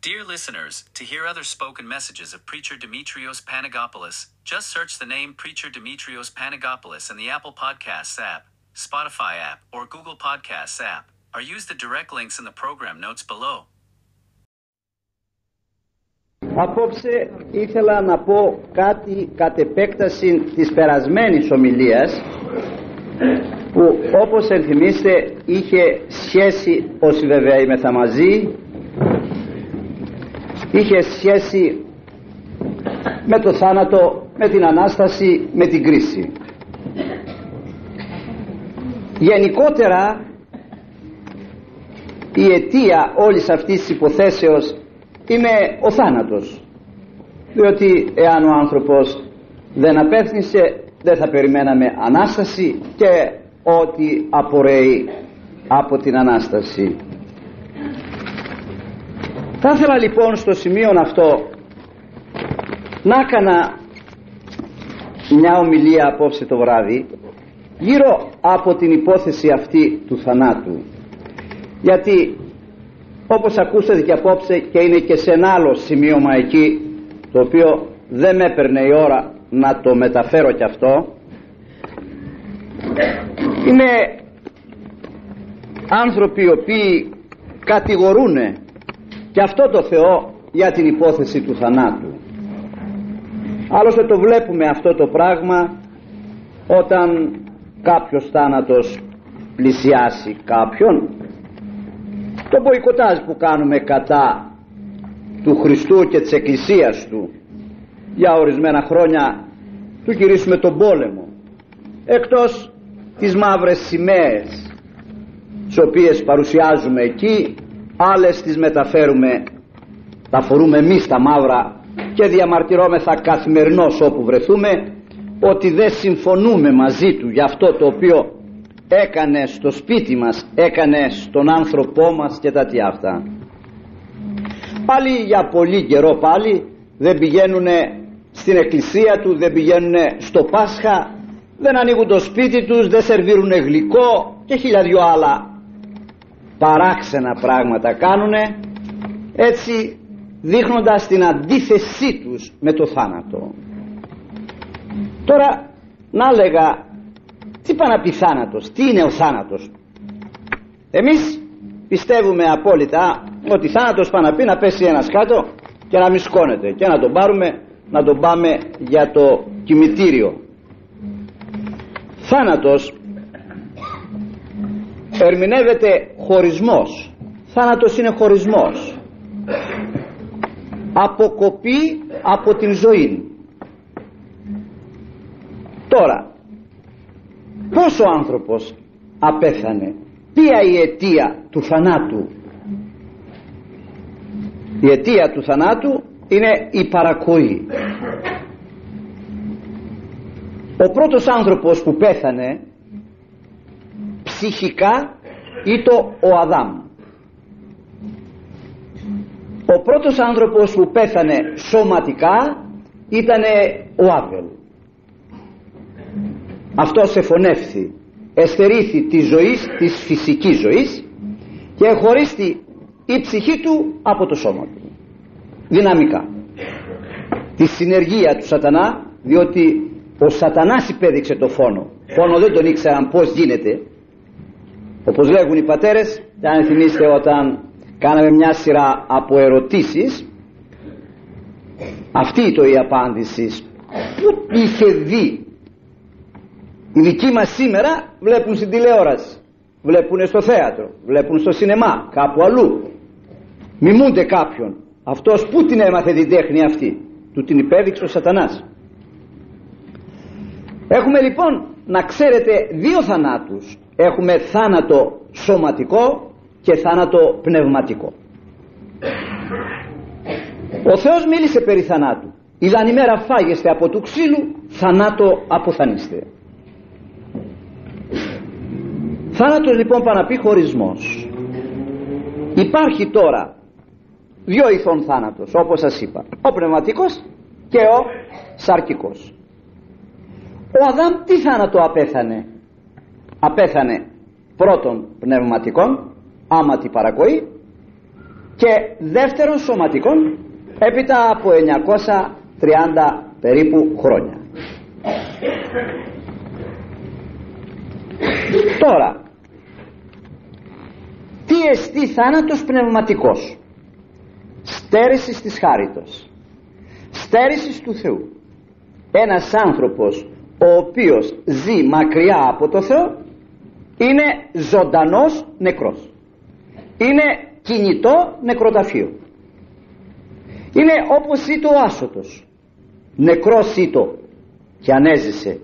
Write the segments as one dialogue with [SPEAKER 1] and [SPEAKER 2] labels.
[SPEAKER 1] Dear listeners, to hear other spoken messages of Preacher Demetrios Panagopoulos, just search the name Preacher Demetrios Panagopoulos in the Apple Podcasts app, Spotify app, or Google Podcasts app, or use the direct links in the program notes below.
[SPEAKER 2] Απόψε ήθελα να πω κάτι κατ' επέκταση της περασμένης ομιλίας που όπως ενθυμίστε είχε σχέση όσοι βέβαια είμαι μαζί είχε σχέση με το θάνατο, με την Ανάσταση, με την κρίση. Γενικότερα η αιτία όλης αυτής της υποθέσεως είναι ο θάνατος διότι εάν ο άνθρωπος δεν απέθνησε δεν θα περιμέναμε Ανάσταση και ό,τι απορρέει από την Ανάσταση θα ήθελα λοιπόν στο σημείο αυτό να έκανα μια ομιλία απόψε το βράδυ γύρω από την υπόθεση αυτή του θανάτου. Γιατί όπως ακούσατε και απόψε και είναι και σε ένα άλλο σημείωμα εκεί το οποίο δεν με έπαιρνε η ώρα να το μεταφέρω κι αυτό. Είναι άνθρωποι οι οποίοι κατηγορούν και αυτό το Θεό για την υπόθεση του θανάτου. Άλλωστε το βλέπουμε αυτό το πράγμα όταν κάποιος θάνατος πλησιάσει κάποιον. Το μποϊκοτάζ που κάνουμε κατά του Χριστού και της Εκκλησίας του για ορισμένα χρόνια του κηρύσουμε τον πόλεμο. Εκτός τις μαύρες σημαίες τις οποίες παρουσιάζουμε εκεί άλλες τις μεταφέρουμε τα φορούμε εμείς τα μαύρα και διαμαρτυρόμεθα καθημερινώς όπου βρεθούμε ότι δεν συμφωνούμε μαζί του για αυτό το οποίο έκανε στο σπίτι μας έκανε στον άνθρωπό μας και τα τι αυτά. Πάλι για πολύ καιρό πάλι δεν πηγαίνουν στην εκκλησία του δεν πηγαίνουν στο Πάσχα δεν ανοίγουν το σπίτι τους δεν σερβίρουν γλυκό και χιλιαδιό άλλα παράξενα πράγματα κάνουν έτσι δείχνοντας την αντίθεσή τους με το θάνατο. Τώρα να λέγα τι πάει να πει θάνατος τι είναι ο θάνατος; Εμείς πιστεύουμε απόλυτα ότι θάνατος πάει να πει να πέσει ένας κάτω και να μη σκόνεται και να τον πάρουμε να τον πάμε για το κημητήριο. Θάνατος ερμηνεύεται χωρισμός θάνατος είναι χωρισμός. Αποκοπή από την ζωή. Τώρα πως ο άνθρωπος απέθανε ποια η αιτία του θανάτου; Η αιτία του θανάτου είναι η παρακοή. Ο πρώτος άνθρωπος που πέθανε ψυχικά ήταν ο Αδάμ. Ο πρώτος άνθρωπος που πέθανε σωματικά ήταν ο Άβελ αυτός εφωνεύθη εστερήθη της ζωής της φυσικής ζωής και εχωρίστη η ψυχή του από το σώμα του. Δυναμικά. Τη συνεργία του σατανά διότι ο σατανάς υπέδειξε το φόνο. Φόνο δεν τον ήξεραν πως γίνεται όπως λέγουν οι πατέρες και αν θυμίστε όταν κάναμε μια σειρά από ερωτήσεις αυτή το η απάντηση. Που είχε δει; Οι δικοί μας σήμερα βλέπουν στην τηλεόραση βλέπουν στο θέατρο βλέπουν στο σινεμά κάπου αλλού. Μιμούνται κάποιον. Αυτός που την έμαθε την τέχνη αυτή; Του την υπέδειξε ο σατανάς. Έχουμε λοιπόν να ξέρετε δύο θανάτους έχουμε θάνατο σωματικό και θάνατο πνευματικό. Ο Θεός μίλησε περί θανάτου. Ιδαν ημέρα φάγεστε από του ξύλου θανάτο αποθανείστε. Θάνατος λοιπόν πάει να πει χωρισμός. Υπάρχει τώρα δυο ηθών θάνατος όπως σας είπα. Ο πνευματικός και ο σαρκικός. Ο Αδάμ τι θάνατο απέθανε; Απέθανε πρώτον πνευματικών άμα την παρακοή και δεύτερον σωματικών έπειτα από 930 περίπου χρόνια. Τώρα, τι εστί θάνατος πνευματικός, στέρησης της χάριτος, στέρησης του Θεού. Ένας άνθρωπος ο οποίος ζει μακριά από το Θεό είναι ζωντανός νεκρός. Είναι κινητό νεκροταφείο. Είναι όπως ήτο ο άσωτος. Νεκρός ήτο και ανέζησε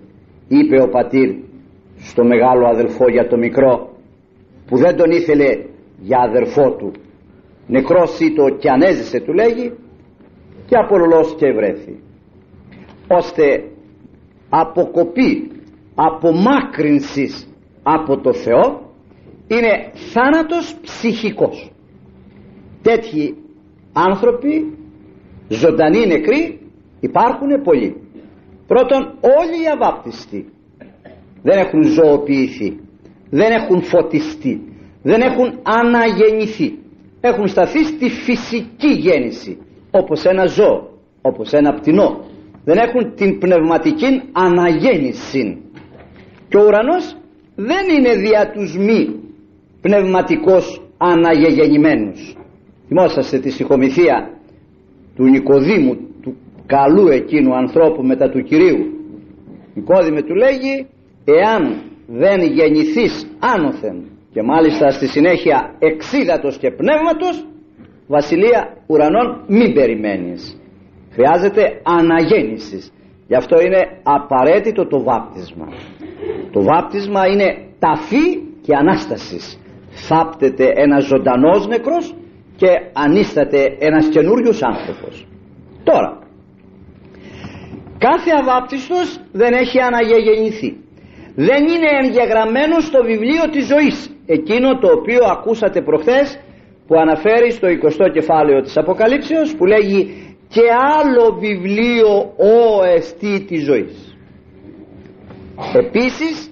[SPEAKER 2] είπε ο πατήρ στο μεγάλο αδελφό για το μικρό που δεν τον ήθελε για αδερφό του νεκρός ήτο και ανέζησε του λέγει και απολολός και βρέθη ώστε αποκοπή απομάκρυνσης από το Θεό είναι θάνατος ψυχικός. Τέτοιοι άνθρωποι ζωντανοί νεκροί υπάρχουν πολλοί. Πρώτον όλοι οι αβάπτιστοι δεν έχουν ζωοποιηθεί δεν έχουν φωτιστεί δεν έχουν αναγεννηθεί. Έχουν σταθεί στη φυσική γέννηση όπως ένα ζώο όπως ένα πτηνό. Δεν έχουν την πνευματική αναγέννηση. Και ο ουρανός δεν είναι δια τους μη πνευματικός αναγεγεννημένους. Θυμόσαστε τη συγχωμηθία του Νικοδήμου του καλού εκείνου ανθρώπου μετά του Κυρίου. Νικόδημε του λέγει εάν δεν γεννηθείς άνωθεν και μάλιστα στη συνέχεια εξίδατος και πνεύματος βασιλεία ουρανών μην περιμένεις. Χρειάζεται αναγέννησης γι' αυτό είναι απαραίτητο το βάπτισμα. Το βάπτισμα είναι ταφή και ανάστασης. Θάπτεται ένας ζωντανός νεκρός και ανίσταται ένας καινούριος άνθρωπος. Τώρα κάθε αβάπτιστος δεν έχει αναγεγεννηθεί. Δεν είναι εγγεγραμμένο στο βιβλίο της ζωής. Εκείνο το οποίο ακούσατε προχθές που αναφέρει στο 20ο κεφάλαιο της Αποκαλύψεως που λέγει και άλλο βιβλίο ο εστί της ζωής. Επίσης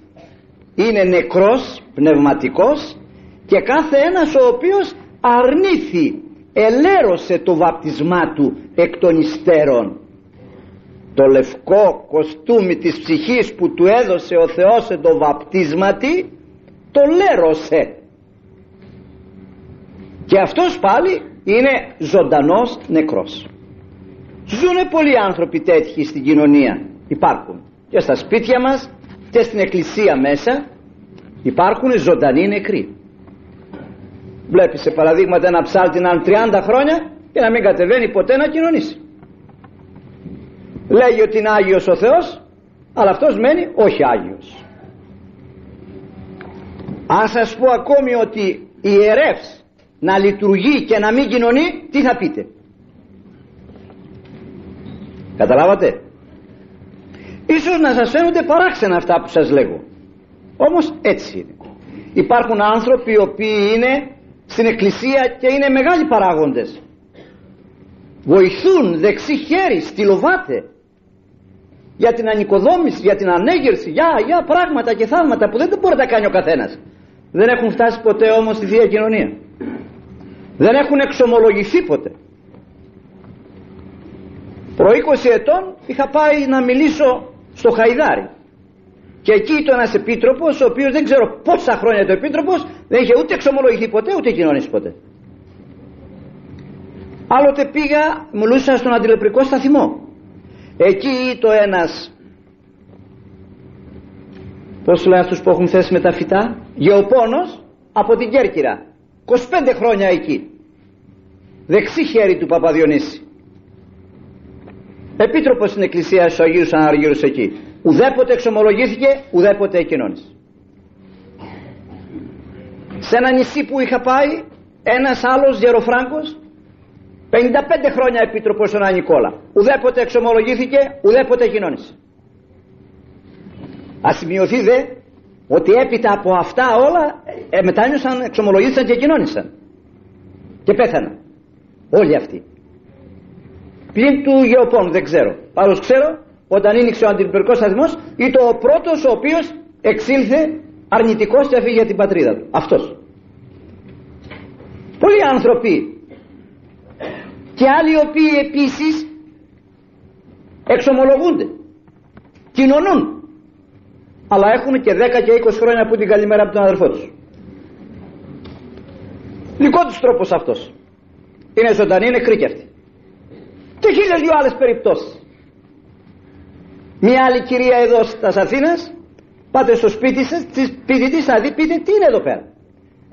[SPEAKER 2] είναι νεκρός πνευματικός και κάθε ένας ο οποίος αρνήθη ελέρωσε το βαπτισμά του εκ των υστέρων. Το λευκό κοστούμι της ψυχής που του έδωσε ο Θεός εν το βαπτίσματι το λέρωσε. Και αυτός πάλι είναι ζωντανός νεκρός ζουν πολλοί άνθρωποι τέτοιοι στην κοινωνία υπάρχουν και στα σπίτια μας και στην εκκλησία μέσα υπάρχουν ζωντανοί νεκροί Βλέπεις σε παραδείγματα ένα ψάλτη να είναι 30 χρόνια και να μην κατεβαίνει ποτέ να κοινωνήσει. Λέγει ότι είναι Άγιος ο Θεός αλλά αυτός μένει όχι Άγιος. Αν σας πω ακόμη ότι ιερεύς να λειτουργεί και να μην κοινωνεί τι θα πείτε; Καταλάβατε; Ίσως να σας φαίνονται παράξενα αυτά που σας λέγω. Όμως έτσι είναι. Υπάρχουν άνθρωποι οι οποίοι είναι στην εκκλησία και είναι μεγάλοι παράγοντες βοηθούν δεξί χέρι στυλοβάτε για την ανοικοδόμηση, για την ανέγερση για, για πράγματα και θαύματα που δεν μπορεί να κάνει ο καθένας δεν έχουν φτάσει ποτέ όμως στη Θεία Κοινωνία δεν έχουν εξομολογηθεί ποτέ προ 20 ετών είχα πάει να μιλήσω στο Χαϊδάρι και εκεί ήταν ένας επίτροπος, ο οποίος δεν ξέρω πόσα χρόνια το επίτροπος, δεν είχε ούτε εξομολογηθεί ποτέ ούτε κοινωνήσει ποτέ. Άλλοτε πήγα, μιλούσα στον αντιλεπρικό σταθμό. Εκεί το ένας. Πώς λένε αυτούς που έχουν θέσει με τα φυτά, γεωπόνος από την Κέρκυρα. 25 χρόνια εκεί. Δεξί χέρι του Παπαδιονύση. Επίτροπος στην εκκλησία στου Αγίου Αναργύρου εκεί. Ουδέποτε εξομολογήθηκε ουδέποτε εκοινώνησε. Σε ένα νησί που είχα πάει ένας άλλος γεροφράγκος 55 χρόνια επίτροπος στον Ανικόλα ουδέποτε εξομολογήθηκε ουδέποτε κοινώνησε ας σημειωθεί δε ότι έπειτα από αυτά όλα ε, μετάνιωσαν, εξομολογήθηκαν και κοινώνησαν και πέθαναν. Όλοι αυτοί πλην του γεωπόνου δεν ξέρω. Πάντως ξέρω όταν ήνιξε ο αντιπυρικός σταθμός ήταν ο πρώτος ο οποίος εξήλθε αρνητικός και έφυγε για την πατρίδα του. Αυτός. Πολλοί άνθρωποι και άλλοι οι οποίοι επίσης εξομολογούνται κοινωνούν αλλά έχουν και 10 και 20 χρόνια που την καλημέρα από τον αδερφό τους. Δικό τους τρόπος αυτός. Είναι ζωντανή, είναι κρίκευτη και χίλιες δυο άλλες περιπτώσεις. Μια άλλη κυρία εδώ στα Αθήνας πάτε στο σπίτι σας σπίτι της θα δει πείτε τι είναι εδώ πέρα.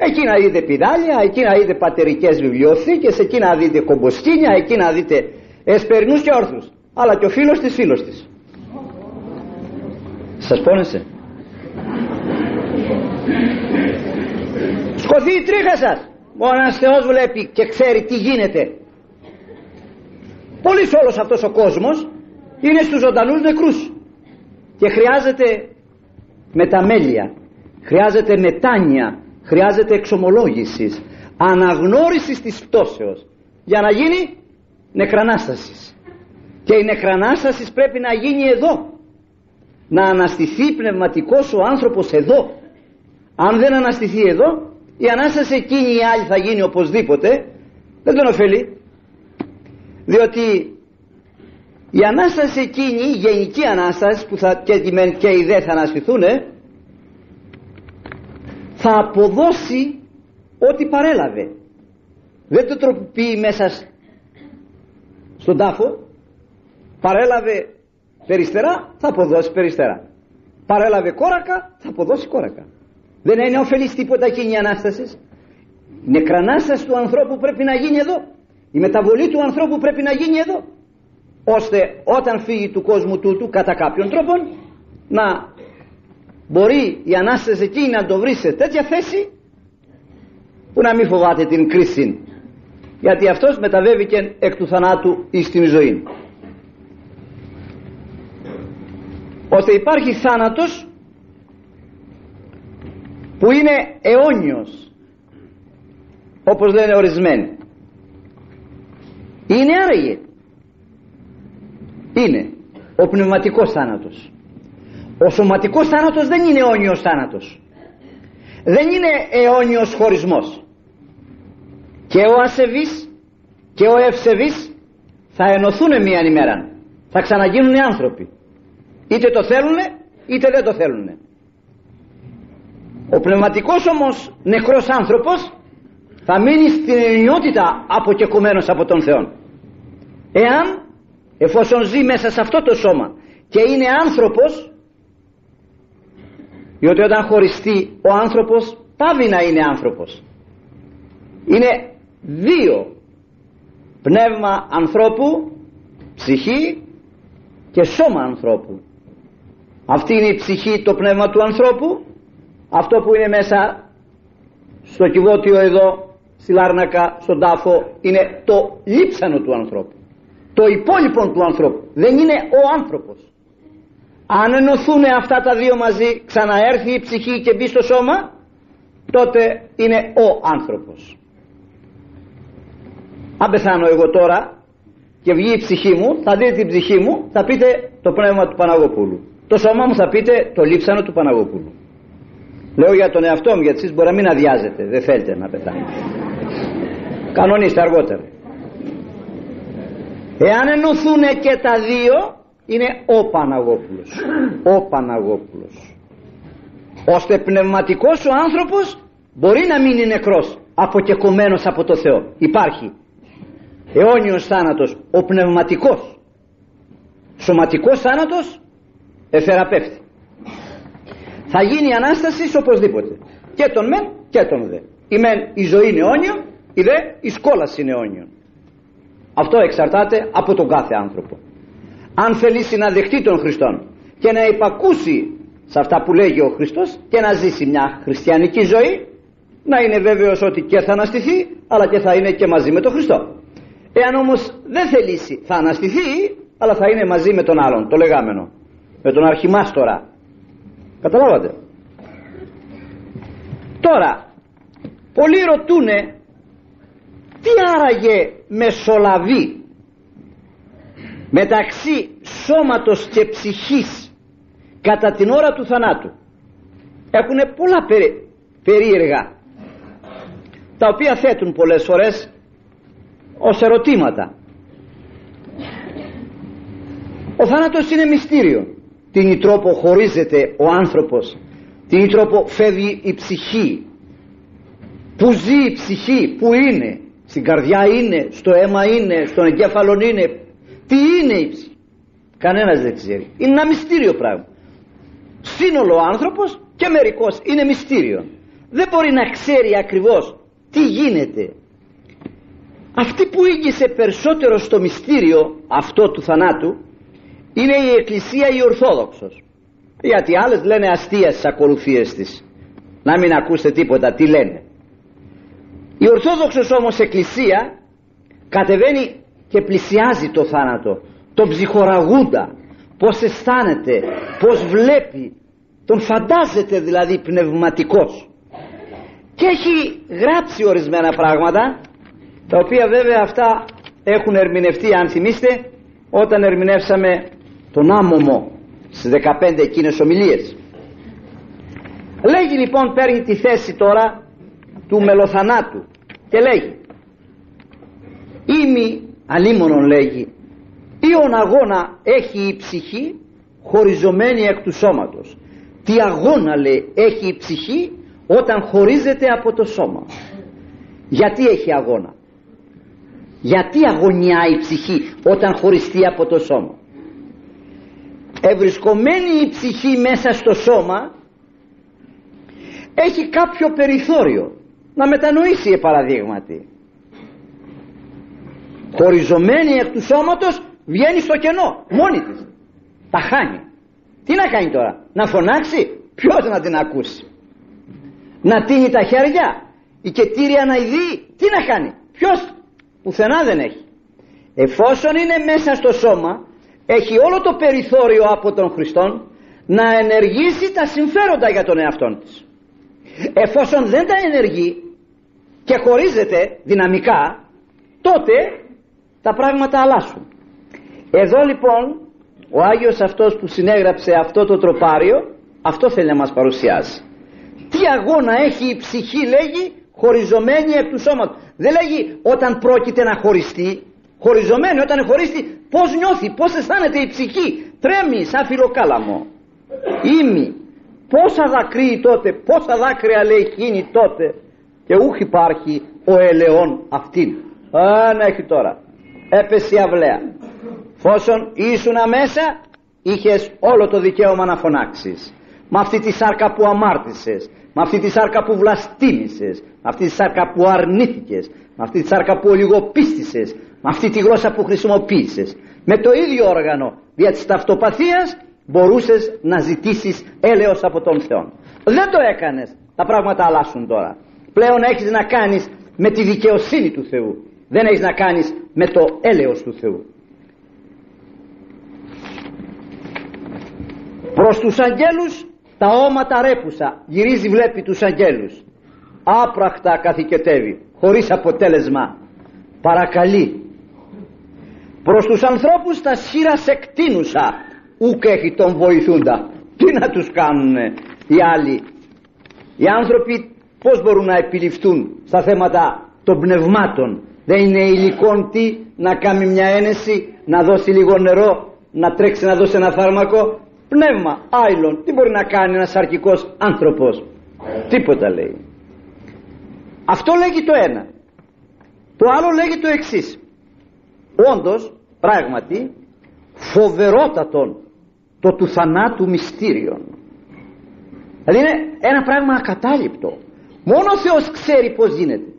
[SPEAKER 2] Εκεί να δείτε πιδάλια εκεί να δείτε πατερικές βιβλιοθήκες εκεί να δείτε κομποσκίνια εκεί να δείτε εσπερινούς και όρθρους αλλά και ο φίλος της φίλος της. Σας πόνεσε. Σκοθεί η τρίχα σας. Ο ένας Θεός βλέπει και ξέρει τι γίνεται πολύ όλος αυτός ο κόσμος είναι στους ζωντανούς νεκρούς. Και χρειάζεται μεταμέλεια χρειάζεται μετάνοια χρειάζεται εξομολόγησης αναγνώρισης της πτώσεως για να γίνει νεκρανάστασης. Και η νεκρανάστασης πρέπει να γίνει εδώ. Να αναστηθεί πνευματικός ο άνθρωπος εδώ. Αν δεν αναστηθεί εδώ η Ανάσταση εκείνη η άλλη θα γίνει οπωσδήποτε. Δεν τον ωφελεί διότι η Ανάσταση εκείνη η γενική Ανάσταση που θα, και, και οι δε θα αναστηθούν θα αποδώσει ό,τι παρέλαβε δεν το τροποποιεί μέσα στον τάφο παρέλαβε περιστερά θα αποδώσει περιστερά παρέλαβε κόρακα θα αποδώσει κόρακα δεν είναι ωφελής τίποτα εκείνη η Ανάσταση. Η νεκρανάσταση του ανθρώπου πρέπει να γίνει εδώ. Η μεταβολή του ανθρώπου πρέπει να γίνει εδώ. Ώστε όταν φύγει του κόσμου τούτου κατά κάποιον τρόπο να μπορεί η Ανάσταση εκεί να το βρει σε τέτοια θέση που να μην φοβάται την κρίση γιατί αυτός μεταβέβηκε εκ του θανάτου εις την ζωή ώστε υπάρχει θάνατος που είναι αιώνιος όπως λένε ορισμένοι είναι άραγε. Είναι. Ο πνευματικός θάνατος. Ο σωματικός θάνατος δεν είναι αιώνιος θάνατος. Δεν είναι αιώνιος χωρισμός. Και ο ασεβής και ο ευσεβής θα ενωθούν μία ημέρα θα ξαναγίνουν άνθρωποι. Είτε το θέλουν είτε δεν το θέλουν ο πνευματικός όμως νεκρός άνθρωπος θα μείνει στην ενιότητα αποκεκουμένος από τον Θεό. Εάν εφόσον ζει μέσα σε αυτό το σώμα και είναι άνθρωπος διότι όταν χωριστεί ο άνθρωπος πάβει να είναι άνθρωπος. Είναι δύο πνεύμα ανθρώπου, ψυχή και σώμα ανθρώπου. Αυτή είναι η ψυχή, το πνεύμα του ανθρώπου αυτό που είναι μέσα στο κυβότιο εδώ στη Λάρνακα, στον τάφο είναι το λείψανο του ανθρώπου το υπόλοιπο του ανθρώπου δεν είναι ο άνθρωπος αν ενωθούν αυτά τα δύο μαζί ξαναέρθει η ψυχή και μπει στο σώμα τότε είναι ο άνθρωπος αν πεθάνω εγώ τώρα και βγει η ψυχή μου θα δείτε την ψυχή μου θα πείτε το πνεύμα του Παναγωπούλου το σώμα μου θα πείτε το λείψανο του Παναγωπούλου Λέω για τον εαυτό μου γιατί εσείς μπορεί να μην αδειάζετε, δεν θέλετε να πεθάνετε. Κανονίστε αργότερα. Εάν ενωθούν και τα δύο είναι ο Παναγόπουλος. Ο Παναγόπουλος. Ώστε πνευματικός ο άνθρωπος μπορεί να μείνει νεκρός αποκεκομένος από το Θεό. Υπάρχει αιώνιος θάνατος ο πνευματικός. Σωματικός θάνατος εθεραπεύτη θα γίνει η Ανάστασης οπωσδήποτε και τον μεν και τον δε η μεν η ζωή είναι αιώνιο η δε η σκόλαση είναι αιώνιο αυτό εξαρτάται από τον κάθε άνθρωπο. Αν θελήσει να δεχτεί τον Χριστόν και να υπακούσει σε αυτά που λέγει ο Χριστός και να ζήσει μια χριστιανική ζωή να είναι βέβαιος ότι και θα αναστηθεί αλλά και θα είναι και μαζί με τον Χριστό. Εάν όμως δεν θελήσει θα αναστηθεί αλλά θα είναι μαζί με τον άλλον το λεγάμενο. Με τον αρχιμάστορα. Καταλάβατε; Τώρα, πολλοί ρωτούνε τι άραγε μεσολαβεί μεταξύ σώματος και ψυχής κατά την ώρα του θανάτου; Έχουν πολλά περί, περίεργα τα οποία θέτουν πολλές φορές ως ερωτήματα. Ο θάνατος είναι μυστήριο. Τι τρόπο χωρίζεται ο άνθρωπος. Τι τρόπο φεύγει η ψυχή. Που ζει η ψυχή που είναι στην καρδιά είναι στο αίμα είναι στον εγκέφαλο είναι. Τι είναι η ψυχή κανένας δεν ξέρει. Είναι ένα μυστήριο πράγμα. Σύνολο ο άνθρωπος και μερικός είναι μυστήριο. Δεν μπορεί να ξέρει ακριβώς τι γίνεται. Αυτή που ήγησε περισσότερο στο μυστήριο αυτό του θανάτου είναι η Εκκλησία η Ορθόδοξος. Γιατί άλλες λένε αστεία στις ακολουθίες της. Να μην ακούσετε τίποτα τι λένε η Ορθόδοξος όμως Εκκλησία κατεβαίνει και πλησιάζει το θάνατο τον ψυχοραγούντα πως αισθάνεται πως βλέπει τον φαντάζεται δηλαδή πνευματικός. Και έχει γράψει ορισμένα πράγματα τα οποία βέβαια αυτά έχουν ερμηνευτεί αν θυμίστε όταν ερμηνεύσαμε τον άμωμο στις 15 εκείνες ομιλίες. Λέγει λοιπόν παίρνει τη θέση τώρα του μελοθανάτου και λέγει «Ήμι αλίμονον λέγει «Ιον αγώνα έχει η ψυχή χωριζωμένη εκ του σώματος». Τι αγώνα λέει έχει η ψυχή όταν χωρίζεται από το σώμα. Γιατί έχει αγώνα; Γιατί αγωνιά η ψυχή όταν χωριστεί από το σώμα; Ευρισκομένη η ψυχή μέσα στο σώμα έχει κάποιο περιθώριο να μετανοήσει παραδείγματι. Χωριζωμένη εκ του σώματος βγαίνει στο κενό μόνη της. Τα χάνει. Τι να κάνει τώρα, να φωνάξει, ποιος να την ακούσει; Να τίνει τα χέρια, η κετήρια να ειδεί, τι να κάνει, ποιος πουθενά δεν έχει. Εφόσον είναι μέσα στο σώμα, έχει όλο το περιθώριο από τον Χριστόν να ενεργήσει τα συμφέροντα για τον εαυτό της. Εφόσον δεν τα ενεργεί και χωρίζεται δυναμικά, τότε τα πράγματα αλλάσουν. Εδώ λοιπόν ο Άγιος αυτός που συνέγραψε αυτό το τροπάριο αυτό θέλει να μας παρουσιάσει. Τι αγώνα έχει η ψυχή λέγει χωριζωμένη εκ του σώματος. Δεν λέγει όταν πρόκειται να χωριστεί, χωριζωμένη όταν χωρίστη πώς νιώθει, πώς αισθάνεται η ψυχή, τρέμει σαν φιλοκάλαμο. Ήμι, πόσα δακρύει τότε, πόσα δάκρυα λέει εκείνη τότε και ούχ υπάρχει ο ελαιόν αυτήν. Αν έχει τώρα, έπεσε η αυλαία. Φόσον ήσουν μέσα, είχες όλο το δικαίωμα να φωνάξεις. Με αυτή τη σάρκα που αμάρτησες, με αυτή τη σάρκα που βλαστήμησες, με αυτή τη σάρκα που αρνήθηκες, με αυτή τη σάρκα που ολιγοπίστησες, με αυτή τη γλώσσα που χρησιμοποίησες. Με το ίδιο όργανο δια της ταυτοπαθίας μπορούσες να ζητήσεις έλεος από τον Θεό. Δεν το έκανες. Τα πράγματα αλλάσουν τώρα. Πλέον έχεις να κάνεις με τη δικαιοσύνη του Θεού. Δεν έχεις να κάνεις με το έλεος του Θεού. Προς τους αγγέλους τα όματα ρέπουσα. Γυρίζει βλέπει τους αγγέλους. Άπραχτα καθηκετεύει. Χωρίς αποτέλεσμα. Παρακαλεί προς τους ανθρώπους τα σχήρα εκτείνουσα ουκ έχει τον βοηθούντα. Τι να τους κάνουν οι άλλοι. Οι άνθρωποι πως μπορούν να επιληφθούν στα θέματα των πνευμάτων. Δεν είναι υλικόν τι να κάνει μια ένεση να δώσει λίγο νερό να τρέξει να δώσει ένα φάρμακο. Πνεύμα, άϊλον. Τι μπορεί να κάνει ένας αρκικός άνθρωπος; Τίποτα λέει. Αυτό λέγει το ένα. Το άλλο λέγει το εξής. Όντως πράγματι φοβερότατον το του θανάτου μυστήριον. Δηλαδή είναι ένα πράγμα ακατάληπτο. Μόνο ο Θεός ξέρει πως γίνεται.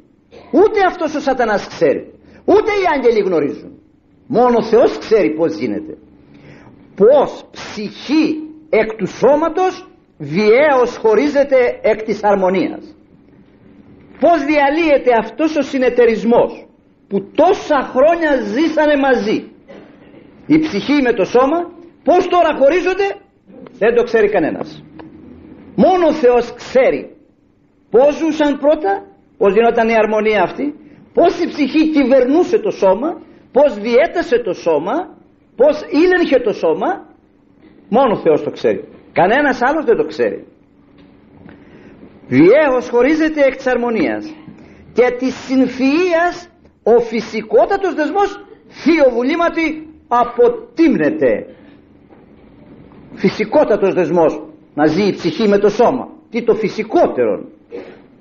[SPEAKER 2] Ούτε αυτός ο σατανάς ξέρει. Ούτε οι άγγελοι γνωρίζουν. Μόνο ο Θεός ξέρει πως γίνεται. Πως ψυχή εκ του σώματος βιαίως χωρίζεται εκ της αρμονίας. Πως διαλύεται αυτός ο συνεταιρισμός που τόσα χρόνια ζήσανε μαζί. Η ψυχή με το σώμα πως τώρα χωρίζονται δεν το ξέρει κανένας. Μόνο ο Θεός ξέρει πως ζούσαν πρώτα πως γινόταν η αρμονία αυτή πως η ψυχή κυβερνούσε το σώμα πως διέτασε το σώμα πως ήλεγχε το σώμα. Μόνο ο Θεός το ξέρει. Κανένας άλλος δεν το ξέρει. Βιαίως χωρίζεται εκ της αρμονίας και της συνθυίας ο φυσικότατος δεσμός θείο βουλήματι αποτύμνεται φυσικότατος δεσμός να ζει η ψυχή με το σώμα τι το φυσικότερο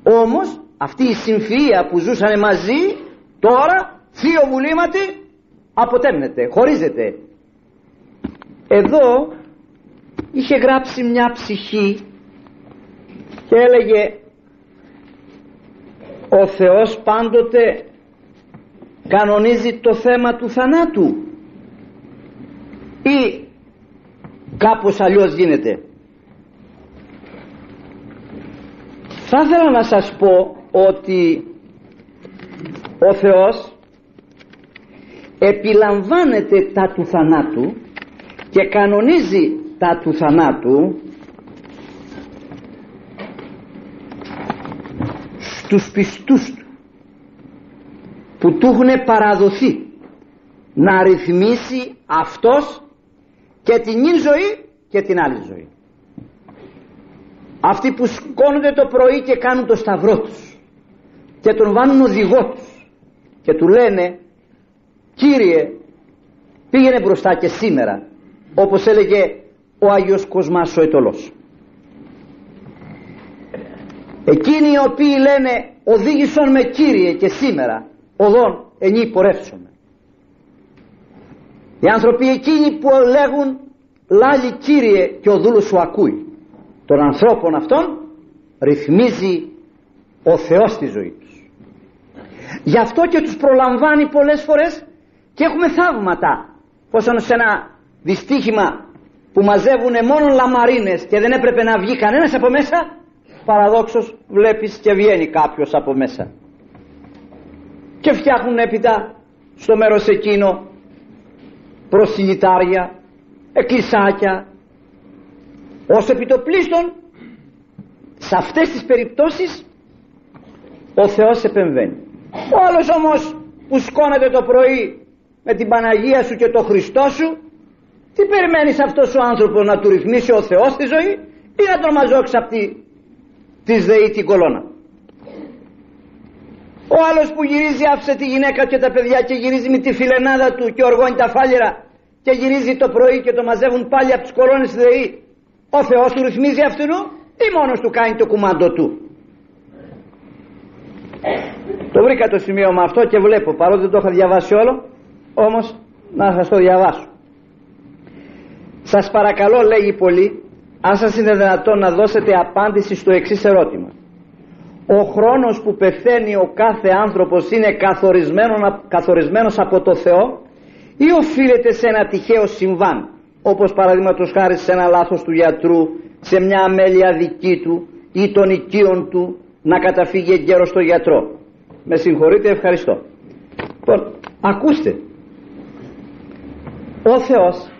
[SPEAKER 2] όμως αυτή η συμφυΐα που ζούσαν μαζί τώρα θείο βουλήματι αποτέμνεται, χωρίζεται. Εδώ είχε γράψει μια ψυχή και έλεγε ο Θεός πάντοτε κανονίζει το θέμα του θανάτου ή κάπως αλλιώς γίνεται. Θα ήθελα να σας πω ότι ο Θεός επιλαμβάνεται τα του θανάτου και κανονίζει τα του θανάτου στους πιστούς του που του έχουν παραδοθεί να ρυθμίσει αυτός και την ίν ζωή και την άλλη ζωή. Αυτοί που σκόνονται το πρωί και κάνουν το σταυρό τους και τον βάνουν οδηγό τους και του λένε Κύριε πήγαινε μπροστά και σήμερα όπως έλεγε ο Άγιος Κοσμάς ο Ετωλός. Εκείνοι οι οποίοι λένε οδήγησον με Κύριε και σήμερα οδόν ενή πορεύσομαι οι άνθρωποι εκείνοι που λέγουν λάλη Κύριε και ο δούλος σου ακούει των ανθρώπων αυτών ρυθμίζει ο Θεός στη ζωή τους. Γι' αυτό και τους προλαμβάνει πολλές φορές και έχουμε θαύματα πόσο σε ένα δυστύχημα που μαζεύουν μόνο λαμαρίνες και δεν έπρεπε να βγει κανένας από μέσα παραδόξως βλέπεις και βγαίνει κάποιος από μέσα. Και φτιάχνουν έπειτα στο μέρος εκείνο προσιλητάρια εκκλησάκια ως επιτοπλίστων σε αυτές τις περιπτώσεις ο Θεός επεμβαίνει ο άλλος όμως που σκόνεται το πρωί με την Παναγία σου και το Χριστό σου τι περιμένεις αυτός ο άνθρωπος να του ρυθμίσει ο Θεός τη ζωή ή να τον μαζόξεις από τη, τη ΔΕΗ την κολόνα; Ο άλλος που γυρίζει άφησε τη γυναίκα και τα παιδιά και γυρίζει με τη φιλενάδα του και οργώνει τα φάλιρα και γυρίζει το πρωί και το μαζεύουν πάλι από τις κολόνες τη ΔΕΗ. Ο Θεός του ρυθμίζει αυτού ή μόνος του κάνει το κουμάντο του; Το βρήκα το σημείο με αυτό και βλέπω παρότι δεν το είχα διαβάσει όλο όμως να σας το διαβάσω. Σας παρακαλώ λέγει πολύ αν σας είναι δυνατόν να δώσετε απάντηση στο εξής ερώτημα. Ο χρόνος που πεθαίνει ο κάθε άνθρωπος είναι καθορισμένο, καθορισμένος από το Θεό ή οφείλεται σε ένα τυχαίο συμβάν όπως παραδείγματος χάρη σε ένα λάθος του γιατρού σε μια αμέλεια δική του ή των οικείων του να καταφύγει εγκαίρος στο γιατρό. Με συγχωρείτε ευχαριστώ. Λοιπόν, ακούστε. Ο Θεός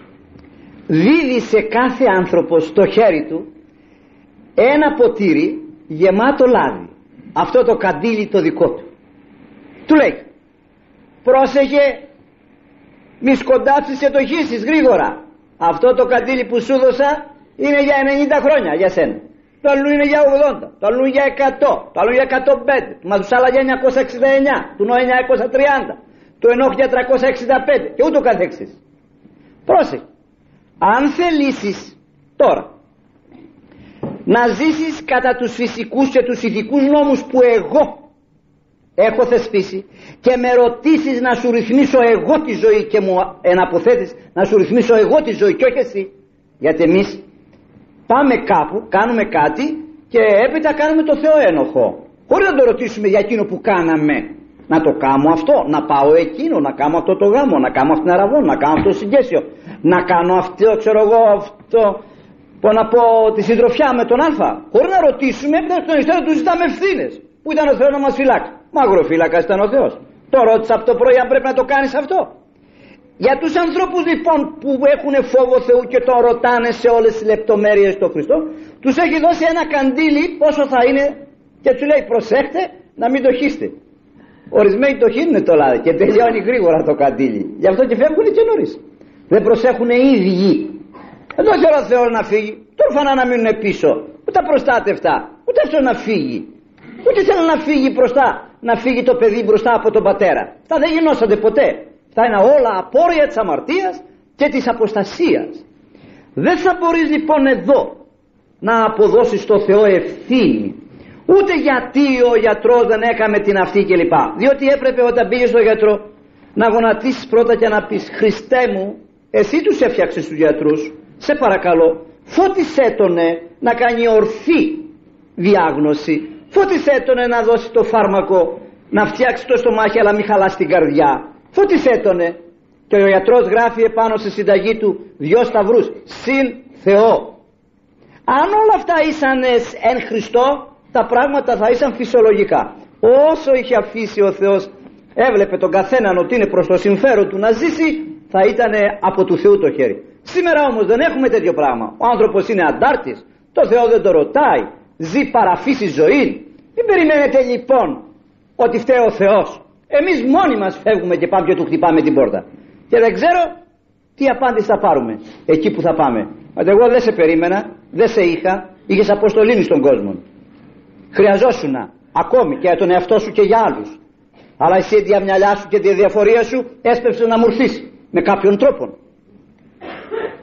[SPEAKER 2] δίδει σε κάθε άνθρωπο στο χέρι του ένα ποτήρι γεμάτο λάδι αυτό το καντήλι το δικό του. Του λέει πρόσεχε μη σκοντάψεις και το χύσεις γρήγορα. Αυτό το καντήλι που σου δώσα είναι για 90 χρόνια για σένα. Το άλλο είναι για 80, το άλλο για 100, το άλλο για 105, του Μαδουσάλα για 969, του Νόε 930, του Ενόχ για 365 και ούτω καθεξής. Πρόσεχε αν θελήσεις τώρα να ζήσεις κατά τους φυσικούς και τους ηθικούς νόμους που εγώ έχω θεσπίσει και με ρωτήσεις να σου ρυθμίσω εγώ τη ζωή και μου εναποθέτεις να σου ρυθμίσω εγώ τη ζωή και όχι εσύ. Γιατί εμείς πάμε κάπου, κάνουμε κάτι και έπειτα κάνουμε το Θεό ένοχο. Χωρίς να το ρωτήσουμε για εκείνο που κάναμε. Να το κάνω αυτό, να πάω εκείνο, να κάνω αυτό το γάμο, να κάνω αυτήν την αραβό, να κάνω αυτό το συγκέσιο, να κάνω αυτό, ξέρω εγώ, αυτό, που να πω τη συντροφιά με τον Α. Χωρίς να ρωτήσουμε, έπειτα στον υστέρω του ζητάμε ευθύνες. Πού ήταν ο Θεός να μας φυλάξει. Μαγροφύλακα ήταν ο Θεός. Το ρώτησα από το πρωί αν πρέπει να το κάνεις αυτό. Για τους ανθρώπους λοιπόν που έχουν φόβο Θεού και τον ρωτάνε σε όλες τις λεπτομέρειες το Χριστό, τους έχει δώσει ένα καντήλι πόσο θα είναι και τους λέει προσέχτε να μην το χύστε. Ορισμένοι το χύνουν το λάδι και τελειώνει γρήγορα το καντήλι. Γι' αυτό και φεύγουν και νωρίς. Δεν προσέχουν οι ίδιοι. Δεν το θέλω Θεό να φύγει. Τώρα να μείνουν πίσω. Ούτε προστάτευτα. Ούτε αυτό να φύγει. Ούτε θέλω να φύγει μπροστά να φύγει το παιδί μπροστά από τον πατέρα. Τα δεν γινόσατε ποτέ. Θα είναι όλα απόρρια της αμαρτίας και της αποστασίας. Δεν θα μπορείς λοιπόν εδώ να αποδώσεις στο Θεό ευθύνη. Ούτε γιατί ο γιατρός δεν έκαμε την αυτή κλπ. Διότι έπρεπε όταν πήγε στο γιατρό να γονατίσεις πρώτα και να πεις Χριστέ μου εσύ τους έφτιαξες τους γιατρούς σε παρακαλώ φώτισέ τονε να κάνει ορθή διάγνωση. Φώτισέ τονε να δώσει το φάρμακο να φτιάξει το στομάχι αλλά μην χαλάσει την καρδιά. Φώτισέ τονε και ο γιατρός γράφει επάνω στη συνταγή του δυο σταυρούς. Συν Θεό. Αν όλα αυτά ήσαν εν Χριστώ τα πράγματα θα ήσαν φυσιολογικά. Όσο είχε αφήσει ο Θεός έβλεπε τον καθέναν ότι είναι προς το συμφέρον του να ζήσει θα ήταν από του Θεού το χέρι σήμερα όμως δεν έχουμε τέτοιο πράγμα. Ο άνθρωπος είναι αντάρτης. Το Θεό δεν το ρωτάει. Ζει παραφύση ζωή μην περιμένετε λοιπόν ότι φταίει ο Θεός. Εμείς μόνοι μας φεύγουμε και πάμε και του χτυπάμε την πόρτα. Και δεν ξέρω τι απάντηση θα πάρουμε εκεί που θα πάμε. Αλλά εγώ δεν σε περίμενα δεν σε είχα. Είχες αποστολήνη στον κόσμο. Χρειαζόσουν ακόμη και για τον εαυτό σου και για άλλους. Αλλά εσύ η διαμυαλιά σου και τη διαφορία σου έσπευσες να μουρθείς με κάποιον τρόπο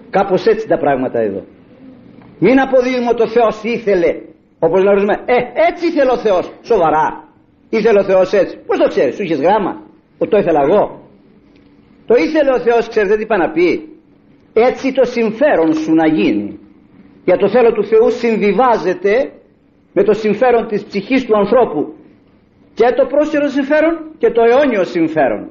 [SPEAKER 2] κάπως έτσι τα πράγματα εδώ. Μην αποδίδουμε το Θεός ήθελε. Όπως λέμε ε έτσι ήθελε ο Θεός σοβαρά. Ήθελε ο Θεός έτσι. Πως το ξέρεις σου είχες γράμμα. Που το ήθελα εγώ. Το ήθελε ο Θεός ξέρετε τι είπα να πει. Έτσι το συμφέρον σου να γίνει. Για το θέλω του Θεού συμβιβάζεται με το συμφέρον της ψυχής του ανθρώπου. Και το πρόσχερο συμφέρον και το αιώνιο συμφέρον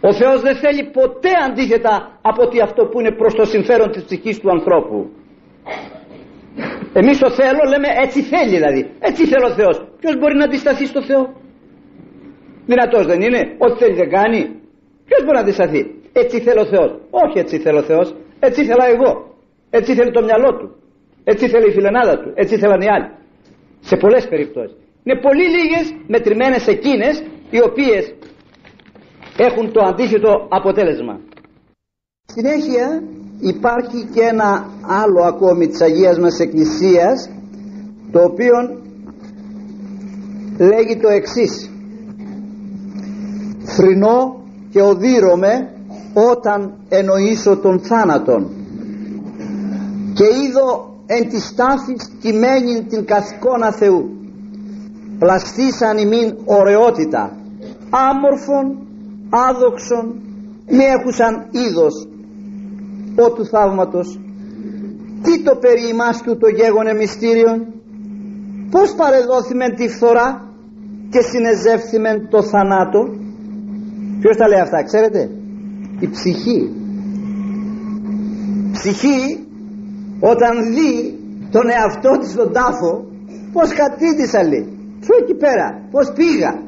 [SPEAKER 2] ο Θεός δεν θέλει ποτέ αντίθετα από ότι αυτό που είναι προς το συμφέρον της ψυχής του ανθρώπου. Εμείς το θέλω λέμε έτσι θέλει δηλαδή. Έτσι θέλει ο Θεός. Ποιος μπορεί να αντισταθεί στο Θεό; Δυνατός δεν είναι. Ό,τι θέλει δεν κάνει. Ποιος μπορεί να αντισταθεί; Έτσι θέλει ο Θεός. Όχι έτσι θέλει ο Θεός. Έτσι ήθελα εγώ. Έτσι θέλει το μυαλό του. Έτσι θέλει η φιλενάδα του. Έτσι θέλαν οι άλλοι. Σε πολλές περιπτώσεις. Είναι πολύ λίγες μετρημένες εκείνες οι οποίες έχουν το αντίθετο αποτέλεσμα. Συνέχεια υπάρχει και ένα άλλο ακόμη της Αγίας μας Εκκλησίας το οποίο λέγει το εξής «Θρηνώ και οδύρωμαι όταν εννοήσω τον θάνατον και είδω εν της τάφης κειμένη την καθηκόνα Θεού πλαστήσαν ημίν ωραιότητα άμορφων άδοξων μη έχουσαν είδος ο του θαύματος. Τι το περί ημάς του το γέγονε μυστήριον; Πως παρεδόθημεν τη φθορά και συνεζεύθημεν το θανάτο; Ποιος τα λέει αυτά ξέρετε; Η ψυχή. Ψυχή όταν δει τον εαυτό της στον τάφο πως κατήτησα λέει. Πού εκεί πέρα, πώς πήγα.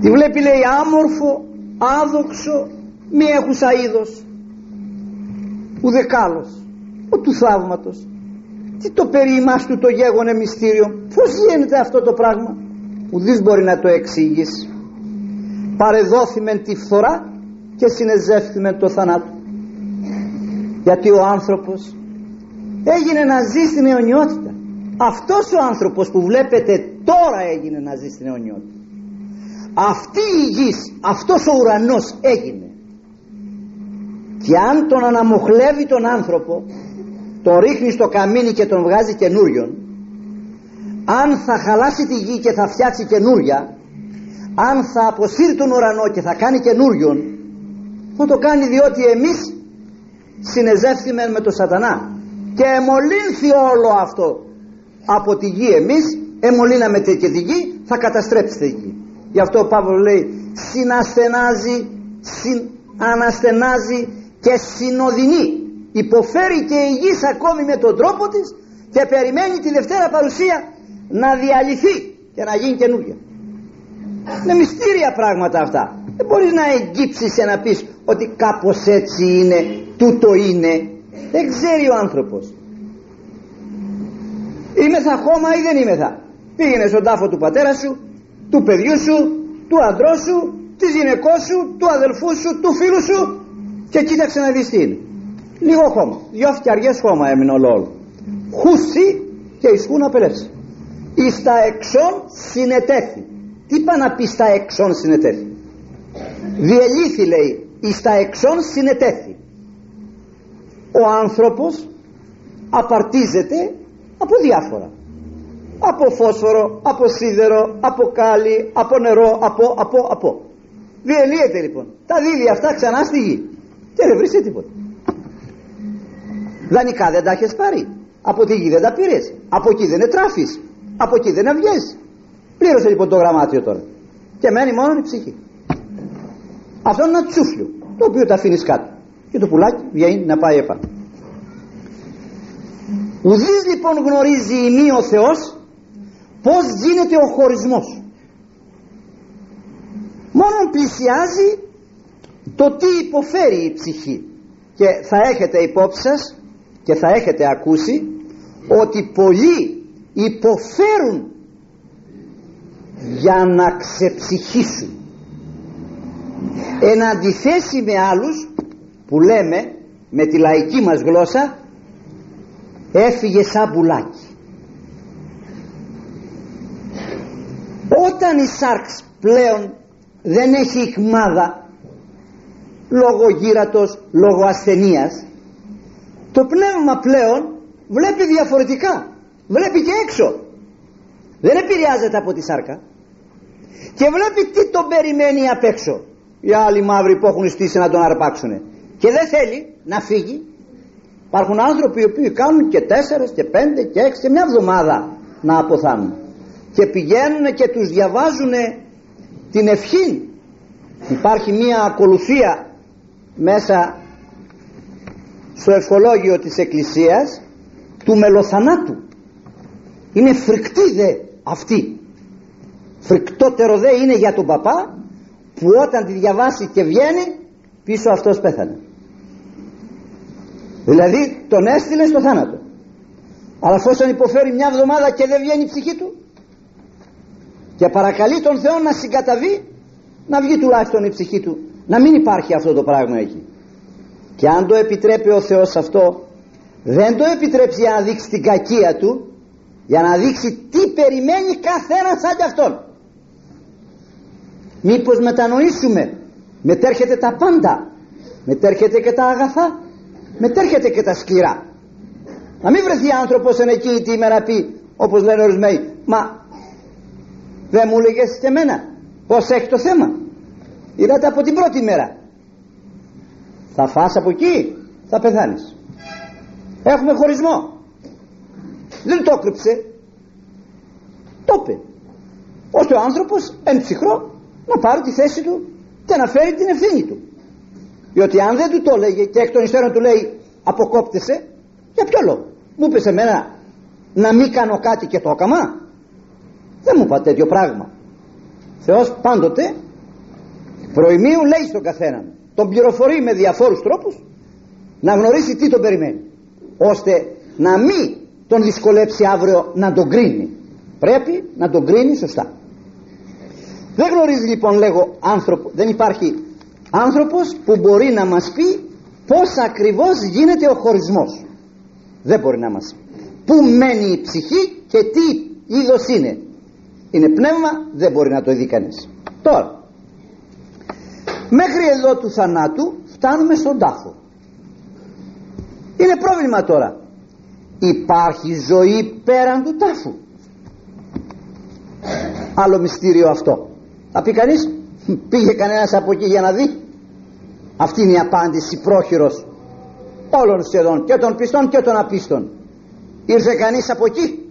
[SPEAKER 2] Τη βλέπει λέει άμορφο, άδοξο, μη έχουσα είδος. Ουδεκάλος, ο του θαύματος. Τι το περί του το γέγονε μυστήριο. Πώς γίνεται αυτό το πράγμα; Ουδής μπορεί να το εξηγήσει. Παρεδόθημεν τη φθορά και συνεζεύθημεν το θανάτο. Γιατί ο άνθρωπος έγινε να ζει στην αιωνιότητα αυτός ο άνθρωπος που βλέπετε τώρα έγινε να ζει στην αιωνιότητα αυτή η γης αυτός ο ουρανός έγινε. Και αν τον αναμοχλεύει τον άνθρωπο τον ρίχνει στο καμίνι και τον βγάζει καινούριον αν θα χαλάσει τη γη και θα φτιάξει καινούρια αν θα αποσύρει τον ουρανό και θα κάνει καινούριον θα το κάνει διότι εμείς συνεζεύθημε με τον σατανά. Και εμολύνθη όλο αυτό από τη γη εμείς εμολύναμε και τη γη θα καταστρέψει τη γη γι' αυτό ο Παύλος λέει συνασθενάζει συν, αναστενάζει και συνοδεινεί υποφέρει και η γης ακόμη με τον τρόπο της και περιμένει τη Δευτέρα παρουσία να διαλυθεί και να γίνει καινούργια είναι μυστήρια πράγματα αυτά. Δεν μπορείς να εγγύψεις και να πεις ότι κάπως έτσι είναι τούτο είναι. Δεν ξέρει ο άνθρωπος. Είμαι θα χώμα ή δεν είμαι θα πήγαινε στον τάφο του πατέρα σου του παιδιού σου του αντρός σου της γυναικός σου του αδελφού σου του φίλου σου. Και κοίταξε να δεις τι είναι. Λίγο χώμα. Δυο φτιαριές χώμα έμεινε ολόλο χούσι και ισχούν απελεύσει εις τα εξών συνετέθη. Τι πάει να πεις στα εξών συνετέθη; Διελήθη λέει εις τα εξών συνετέθη. Ο άνθρωπος απαρτίζεται από διάφορα από φόσφορο, από σίδερο, από κάλι, από νερό, από, από, από. Διελύεται λοιπόν. Τα δίδει αυτά ξανά στη γη. Και δεν βρίσκεται τίποτα. Δανεικά δεν τα έχεις πάρει. Από τη γη δεν τα πήρες. Από εκεί δεν ετράφεις. Από εκεί δεν βγες. Πλήρωσε λοιπόν το γραμμάτιο τώρα. Και μένει μόνο η ψυχή. Αυτό είναι ένα τσούφλιο. Το οποίο τα αφήνεις κάτω. Και το πουλάκι βγαίνει να πάει επάνω. Ουδής λοιπόν γνωρίζει ημί ο Θεός πως γίνεται ο χωρισμός. Μόνο πλησιάζει το τι υποφέρει η ψυχή. Και θα έχετε υπόψη σας και θα έχετε ακούσει ότι πολλοί υποφέρουν για να ξεψυχήσουν. Εν αντιθέσει με άλλους που λέμε με τη λαϊκή μας γλώσσα έφυγε σαν πουλάκι όταν η σάρξ πλέον δεν έχει ηχμάδα λόγω γύρατος, λόγω ασθενείας το πνεύμα πλέον βλέπει διαφορετικά βλέπει και έξω. Δεν επηρεάζεται από τη σάρκα και βλέπει τι τον περιμένει απ' έξω. Οι άλλοι μαύροι που έχουν στήσει να τον αρπάξουν και δεν θέλει να φύγει. Υπάρχουν άνθρωποι οι οποίοι κάνουν και τέσσερες και πέντε και έξι και μια εβδομάδα να αποθάνουν και πηγαίνουν και τους διαβάζουν την ευχή υπάρχει μια ακολουθία μέσα στο ευχολόγιο της Εκκλησίας του μελοθανάτου. Είναι φρικτή δε αυτή. Φρικτότερο δε είναι για τον παπά που όταν τη διαβάσει και βγαίνει πίσω αυτός πέθανε. Δηλαδή τον έστειλε στο θάνατο. Αλλά εφόσον υποφέρει μια εβδομάδα και δεν βγαίνει η ψυχή του και παρακαλεί τον Θεό να συγκαταβεί να βγει τουλάχιστον η ψυχή του. Να μην υπάρχει αυτό το πράγμα εκεί. Και αν το επιτρέπει ο Θεός αυτό δεν το επιτρέψει για να δείξει την κακία του για να δείξει τι περιμένει καθένας σαν κι αυτόν. Μήπως μετανοήσουμε μετέρχεται τα πάντα. Μετέρχεται και τα αγαθά μετέρχεται και τα σκληρά. Να μην βρεθεί άνθρωπος εν εκείνη τη ημέρα πει όπως λένε ορισμένοι μα δεν μου έλεγε και εμένα. Πως έχει το θέμα. Είδατε από την πρώτη μέρα. Θα φας από εκεί θα πεθάνεις. Έχουμε χωρισμό. Δεν το έκρυψε. Το είπε. Ώστε ο άνθρωπος εν ψυχρό να πάρει τη θέση του και να φέρει την ευθύνη του. Διότι αν δεν του το έλεγε και εκ των υστέρων του λέει αποκόπτεσαι για ποιο λόγο. Μου είπε σε μένα να μην κάνω κάτι και το έκαμα δεν μου είπα τέτοιο πράγμα. Θεός πάντοτε προημίου λέει στον καθέναν τον πληροφορεί με διαφόρους τρόπους να γνωρίσει τι τον περιμένει ώστε να μην τον δυσκολέψει αύριο να τον κρίνει. Πρέπει να τον κρίνει σωστά. Δεν γνωρίζει λοιπόν λέγω άνθρωπο δεν υπάρχει άνθρωπος που μπορεί να μας πει πως ακριβώς γίνεται ο χωρισμός. Δεν μπορεί να μας πει. Που μένει η ψυχή και τι είδος είναι είναι πνεύμα δεν μπορεί να το δει κανείς. Τώρα μέχρι εδώ του θανάτου φτάνουμε στον τάφο. Είναι πρόβλημα τώρα. Υπάρχει ζωή πέραν του τάφου. Άλλο μυστήριο αυτό. Θα πει κανείς πήγε κανένας από εκεί για να δει αυτή είναι η απάντηση πρόχειρος. Όλων σχεδόν και των πιστών και των απίστων. Ήρθε κανείς από εκεί.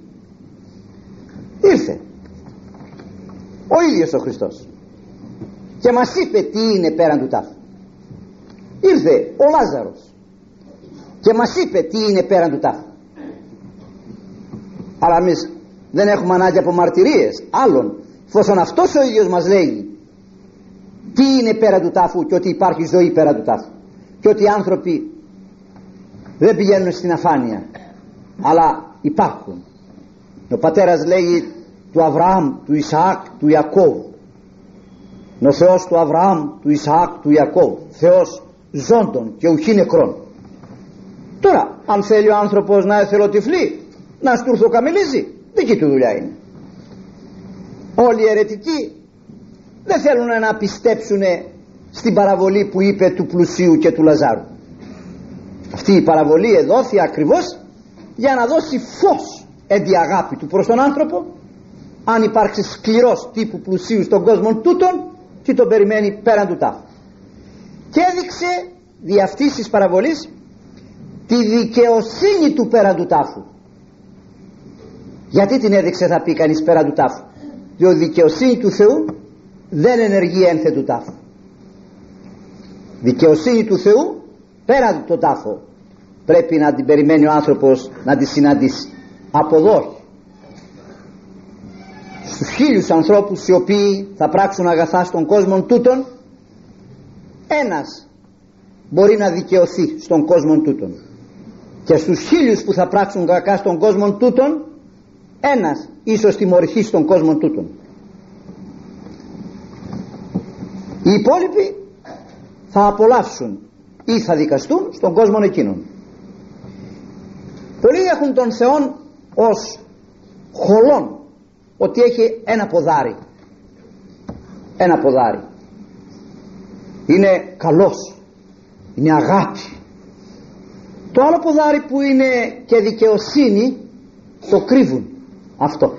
[SPEAKER 2] Ήρθε ο ίδιος ο Χριστός. Και μας είπε τι είναι πέραν του τάφου. Ήρθε ο Λάζαρος και μας είπε τι είναι πέραν του τάφου. Αλλά εμείς δεν έχουμε ανάγκη από μαρτυρίες άλλων εφόσον αυτός ο ίδιος μας λέει τι είναι πέρα του τάφου και ότι υπάρχει ζωή πέρα του τάφου. Και ότι οι άνθρωποι δεν πηγαίνουν στην αφάνεια αλλά υπάρχουν. Ο πατέρας λέει του Αβραάμ, του Ισαάκ, του Ιακώβ. Ο Θεός του Αβραάμ, του Ισαάκ, του Ιακώβ. Θεός ζώντων και ουχή νεκρών. Τώρα αν θέλει ο άνθρωπος να εθελοτυφλεί να στουρθοκαμιλίζει δική του δουλειά είναι. Όλοι οι αιρετικοί δεν θέλουν να πιστέψουν στην παραβολή που είπε του πλουσίου και του Λαζάρου. Αυτή η παραβολή εδόθη ακριβώς για να δώσει φως έντι αγάπη του προς τον άνθρωπο αν υπάρξει σκληρός τύπου πλουσίου στον κόσμο τούτον τι τον περιμένει πέραν του τάφου. Και έδειξε δι' αυτής της παραβολής τη δικαιοσύνη του πέραν του τάφου. Γιατί την έδειξε θα πει κανείς πέραν του τάφου. Διότι η δικαιοσύνη του Θεού δεν ενεργεί ένθε του τάφου. Δικαιοσύνη του Θεού πέραν το τάφο. Πρέπει να την περιμένει ο άνθρωπος να τη συναντήσει. Από εδώ στους χίλιους ανθρώπους οι οποίοι θα πράξουν αγαθά στον κόσμο τούτον ένας μπορεί να δικαιωθεί στον κόσμο τούτον και στους χίλιους που θα πράξουν κακά στον κόσμο τούτον ένας ίσως τιμωρηθεί στον κόσμο τούτον οι υπόλοιποι θα απολαύσουν ή θα δικαστούν στον κόσμο εκείνον. Πολλοί έχουν τον Θεόν ως χολόν ότι έχει ένα ποδάρι. Ένα ποδάρι. Είναι καλός. Είναι αγάπη. Το άλλο ποδάρι που είναι και δικαιοσύνη το κρύβουν. Αυτό.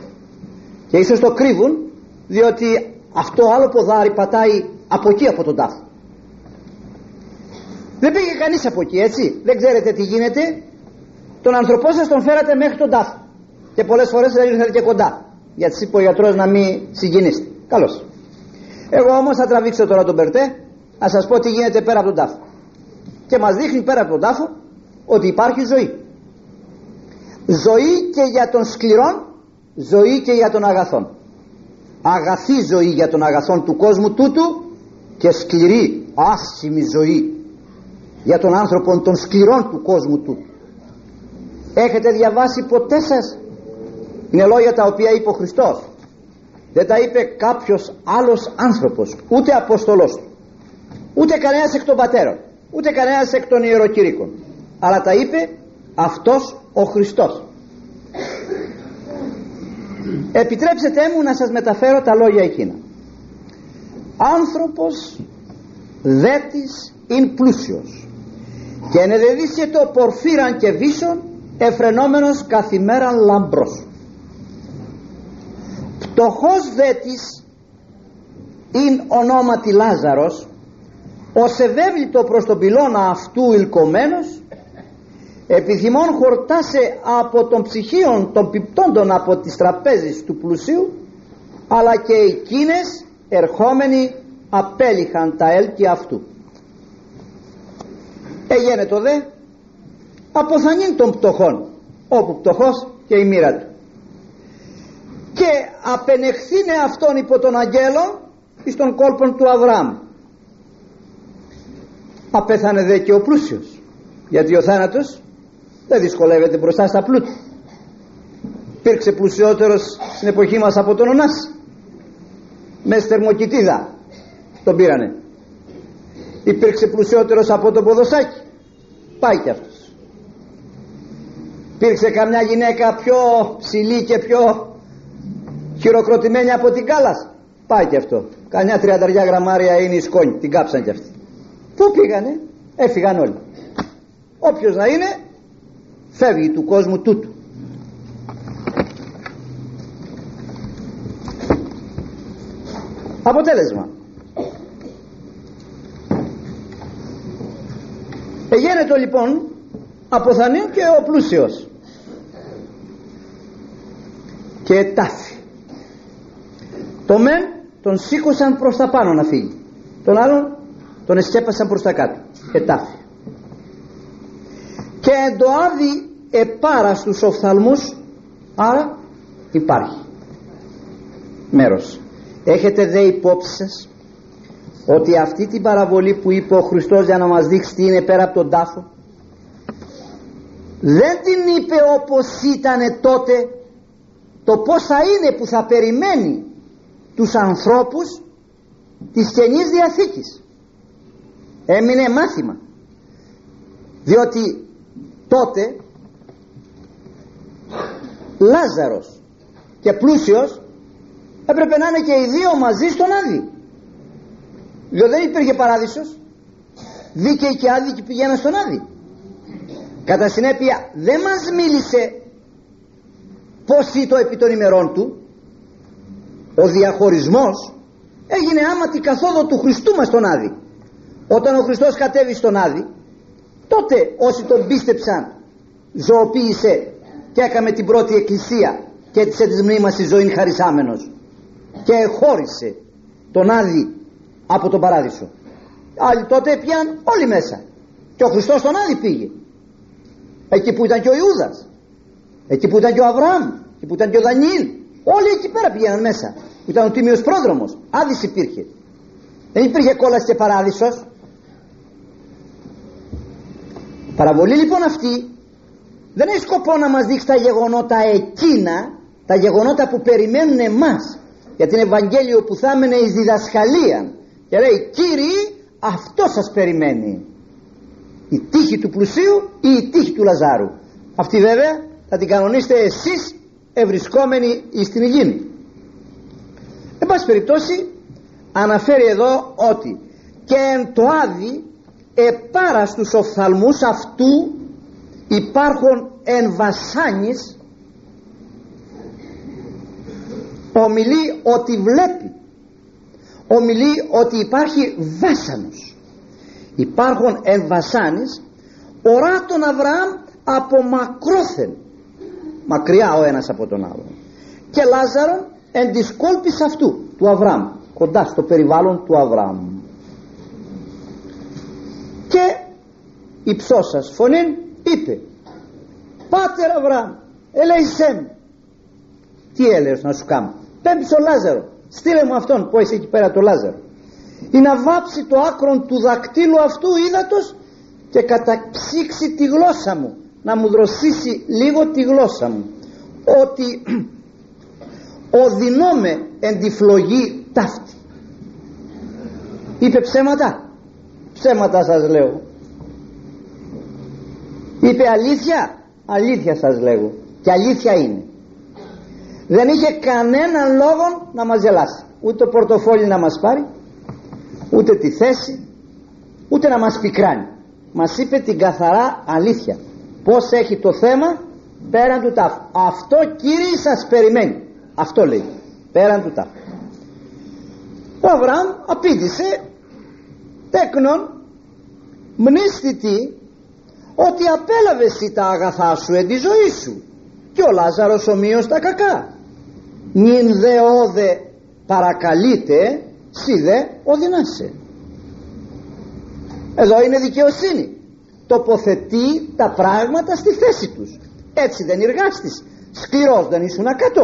[SPEAKER 2] Και ίσως το κρύβουν διότι αυτό άλλο ποδάρι πατάει από εκεί από τον τάφο. Δεν πήγε κανείς από εκεί έτσι. Δεν ξέρετε τι γίνεται. Τον άνθρωπό σας τον φέρατε μέχρι τον τάφο. Και πολλές φορές δεν ήρθατε και κοντά γιατί είπε ο γιατρός να μην συγκινήσετε καλώς. Εγώ όμως θα τραβήξω τώρα τον Περτέ να σας πω τι γίνεται πέρα από τον τάφο. Και μας δείχνει πέρα από τον τάφο ότι υπάρχει ζωή. Ζωή και για τον σκληρόν ζωή και για τον αγαθόν. Αγαθή ζωή για τον αγαθόν του κόσμου τούτου και σκληρή άσχημη ζωή για τον άνθρωπο των σκληρών του κόσμου τούτου. Έχετε διαβάσει ποτέ σας είναι λόγια τα οποία είπε ο Χριστός. Δεν τα είπε κάποιος άλλος άνθρωπος ούτε Απόστολός του ούτε κανένας εκ των πατέρων ούτε κανένας εκ των ιεροκηρύκων αλλά τα είπε αυτός ο Χριστός. Επιτρέψτε μου να σας μεταφέρω τα λόγια εκείνα. Άνθρωπος δέτης ειν πλούσιος και ενεδεδίσε το πορφύραν και βίσον εφρενόμενος καθημέραν λαμπρός πτωχός δέτης ειν ονόματι Λάζαρος ως ευέβλητο προς τον πυλώνα αυτού ηλκομένος επιθυμών χορτάσε από των ψυχίων των πιπτόντων από τις τραπέζεις του πλουσίου αλλά και εκείνες ερχόμενοι απέλυχαν τα έλκη αυτού. Έγινε το δε αποθανήν των πτωχών όπου πτωχός και η μοίρα του και απενεχθήνε αυτόν υπό τον αγγέλο εις τον κόλπον του Αβραάμ. Απέθανε δε και ο πλούσιος γιατί ο θάνατος δεν δυσκολεύεται μπροστά στα πλούτη. Υπήρξε πλουσιότερος στην εποχή μας από τον Ωνάση μες στερμοκοιτίδα τον πήρανε. Υπήρξε πλουσιότερος από τον Ποδοσάκι. Πάει κι αυτός. Υπήρξε καμιά γυναίκα πιο ψηλή και πιο χειροκροτημένη από την κάλας. Πάει κι αυτό. Κανιά τριανταριά γραμμάρια είναι η σκόνη. Την κάψαν κι αυτή πού πήγανε; Έφυγαν όλοι. Όποιος να είναι φεύγει του κόσμου τούτου. Αποτέλεσμα. Εγένετο λοιπόν αποθανεί και ο πλούσιος και τάφη το μεν τον σήκωσαν προς τα πάνω να φύγει. Τον άλλον τον εσκέπασαν προς τα κάτω. Και τάφη και το άδει επάρα στους οφθαλμούς άρα υπάρχει μέρος. Έχετε δε υπόψη σας ότι αυτή την παραβολή που είπε ο Χριστός για να μας δείξει τι είναι πέρα από τον τάφο δεν την είπε όπως ήταν τότε το πως θα είναι που θα περιμένει τους ανθρώπους της Καινής Διαθήκης. Έμεινε μάθημα. Διότι τότε Λάζαρος και πλούσιος έπρεπε να είναι και οι δύο μαζί στον Άδη. Διότι δεν υπήρχε παράδεισος. Δίκαιοι και άδικοι πηγαίναν στον Άδη. Κατά συνέπεια δεν μας μίλησε πως ήτο επί των ημερών του ο διαχωρισμός έγινε άμα την καθόδο του Χριστού μας στον Άδη. Όταν ο Χριστός κατέβει στον Άδη τότε όσοι τον πίστεψαν ζωοποίησε και έκαμε την πρώτη εκκλησία και έτσι της μνήμας η ζωή χαρισάμενος. Και χώρισε τον Άδη από τον Παράδεισο. Άλλοι τότε πιαν όλοι μέσα. Και ο Χριστός στον Άδη πήγε. Εκεί που ήταν και ο Ιούδας εκεί που ήταν και ο Αβραάμ εκεί που ήταν και ο Δανιήλ όλοι εκεί πέρα πήγαιναν μέσα. Που ήταν ο Τίμιος Πρόδρομος. Άδης υπήρχε. Δεν υπήρχε κόλαση και παράδεισος. Παραβολή λοιπόν αυτή δεν έχει σκοπό να μας δείξει τα γεγονότα εκείνα τα γεγονότα που περιμένουν εμάς για την Ευαγγέλιο που θα έμενε εις διδασκαλία και λέει Κύριοι αυτό σας περιμένει. Η τύχη του πλουσίου ή η τύχη του Λαζάρου αυτή βέβαια θα την κανονίσετε εσείς ευρισκόμενοι στην υγιή εν πάση περιπτώσει αναφέρει εδώ ότι και εν το άδει επάρα στους οφθαλμούς αυτού υπάρχουν εν βασάνης ομιλεί ότι βλέπει ομιλεί ότι υπάρχει βάσανος. Υπάρχουν εν βασάνης ορά τον Αβραάμ από μακρόθεν μακριά ο ένας από τον άλλο και Λάζαρο εν της κόλπης αυτού του Αβραάμ. Κοντά στο περιβάλλον του Αβραάμ. Και η ψώσας φωνήν είπε Πάτερ Αβραάμ ελέησέ τι έλεγες να σου κάνω. Πέμπει στο Λάζαρο. Στείλε μου αυτόν που έχει εκεί πέρα το Λάζαρο. Ή να βάψει το άκρον του δακτύλου αυτού ύδατος και καταξύξει τη γλώσσα μου να μου δροσίσει λίγο τη γλώσσα μου. Ότι οδυνώμε εν τη φλογή ταύτη. Είπε ψέματα; Ψέματα σας λέω. Είπε αλήθεια; Αλήθεια σας λέγω. Και αλήθεια είναι. Δεν είχε κανέναν λόγο να μας γελάσει. Ούτε το πορτοφόλι να μας πάρει ούτε τη θέση ούτε να μας πικράνει. Μας είπε την καθαρά αλήθεια πως έχει το θέμα πέραν του τάφου. Αυτό κύριε σας περιμένει. Αυτό λέει. Πέραν του τάφου. Ο Αβραάμ απήντησε τέκνον μνήστητη ότι απέλαβε εσύ τα αγαθά σου εν τη ζωή σου. Και ο Λάζαρος ομοίως τα κακά. Νυν δε όδε παρακαλείται σι δε οδυνάσαι. Εδώ είναι δικαιοσύνη τοποθετεί τα πράγματα στη θέση τους. Έτσι δεν εργάστης. Σκληρός δεν ήσουν κάτω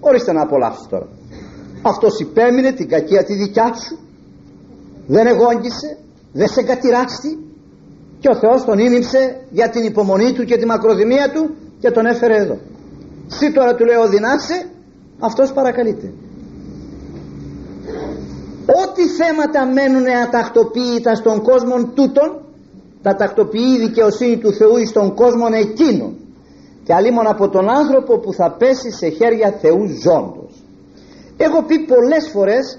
[SPEAKER 2] ορίστε να απολαύσεις τώρα. Αυτός υπέμεινε την κακία τη δικιά σου. Δεν εγόγγισε δεν σε κατηράστη και ο Θεός τον ήμιψε για την υπομονή του και τη μακροδημία του και τον έφερε εδώ. Σύ τώρα του λέει οδυνάσαι αυτός παρακαλείται. Ό,τι θέματα μένουν ατακτοποίητα στον κόσμο τούτον τα τακτοποιεί η δικαιοσύνη του Θεού στον κόσμο εκείνον. Και αλλήμον από τον άνθρωπο που θα πέσει σε χέρια Θεού ζώντος. Έχω πει πολλές φορές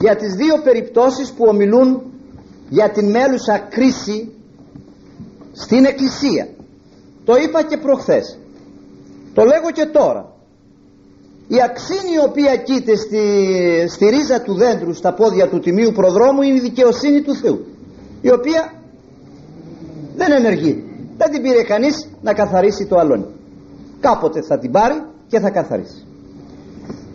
[SPEAKER 2] για τις δύο περιπτώσεις που ομιλούν για την μέλουσα κρίση στην εκκλησία. Το είπα και προχθές. Το λέγω και τώρα. Η αξίνη η οποία κοίται στη, στη ρίζα του δέντρου στα πόδια του τιμίου προδρόμου είναι η δικαιοσύνη του Θεού η οποία δεν ενεργεί. Δεν την πήρε κανείς να καθαρίσει το αλόνι κάποτε θα την πάρει και θα καθαρίσει.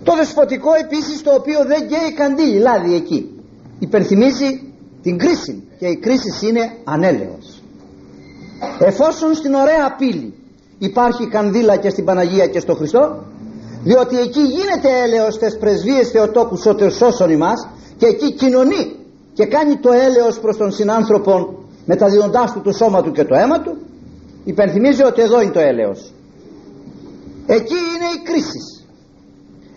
[SPEAKER 2] Το δεσποτικό επίσης το οποίο δεν καίει καντήλι λάδι εκεί. Υπερθυμίζει την κρίση και η κρίση είναι ανέλεος. Εφόσον στην ωραία πύλη υπάρχει κανδύλα και στην Παναγία και στο Χριστό διότι εκεί γίνεται έλεος τες πρεσβείες Θεοτόκου σώτερ σώσον ημάς και εκεί κοινωνεί και κάνει το έλεος προς τον συνάνθρωπο μεταδίδοντάς του το σώμα του και το αίμα του υπενθυμίζει ότι εδώ είναι το έλεος. Εκεί είναι η κρίση.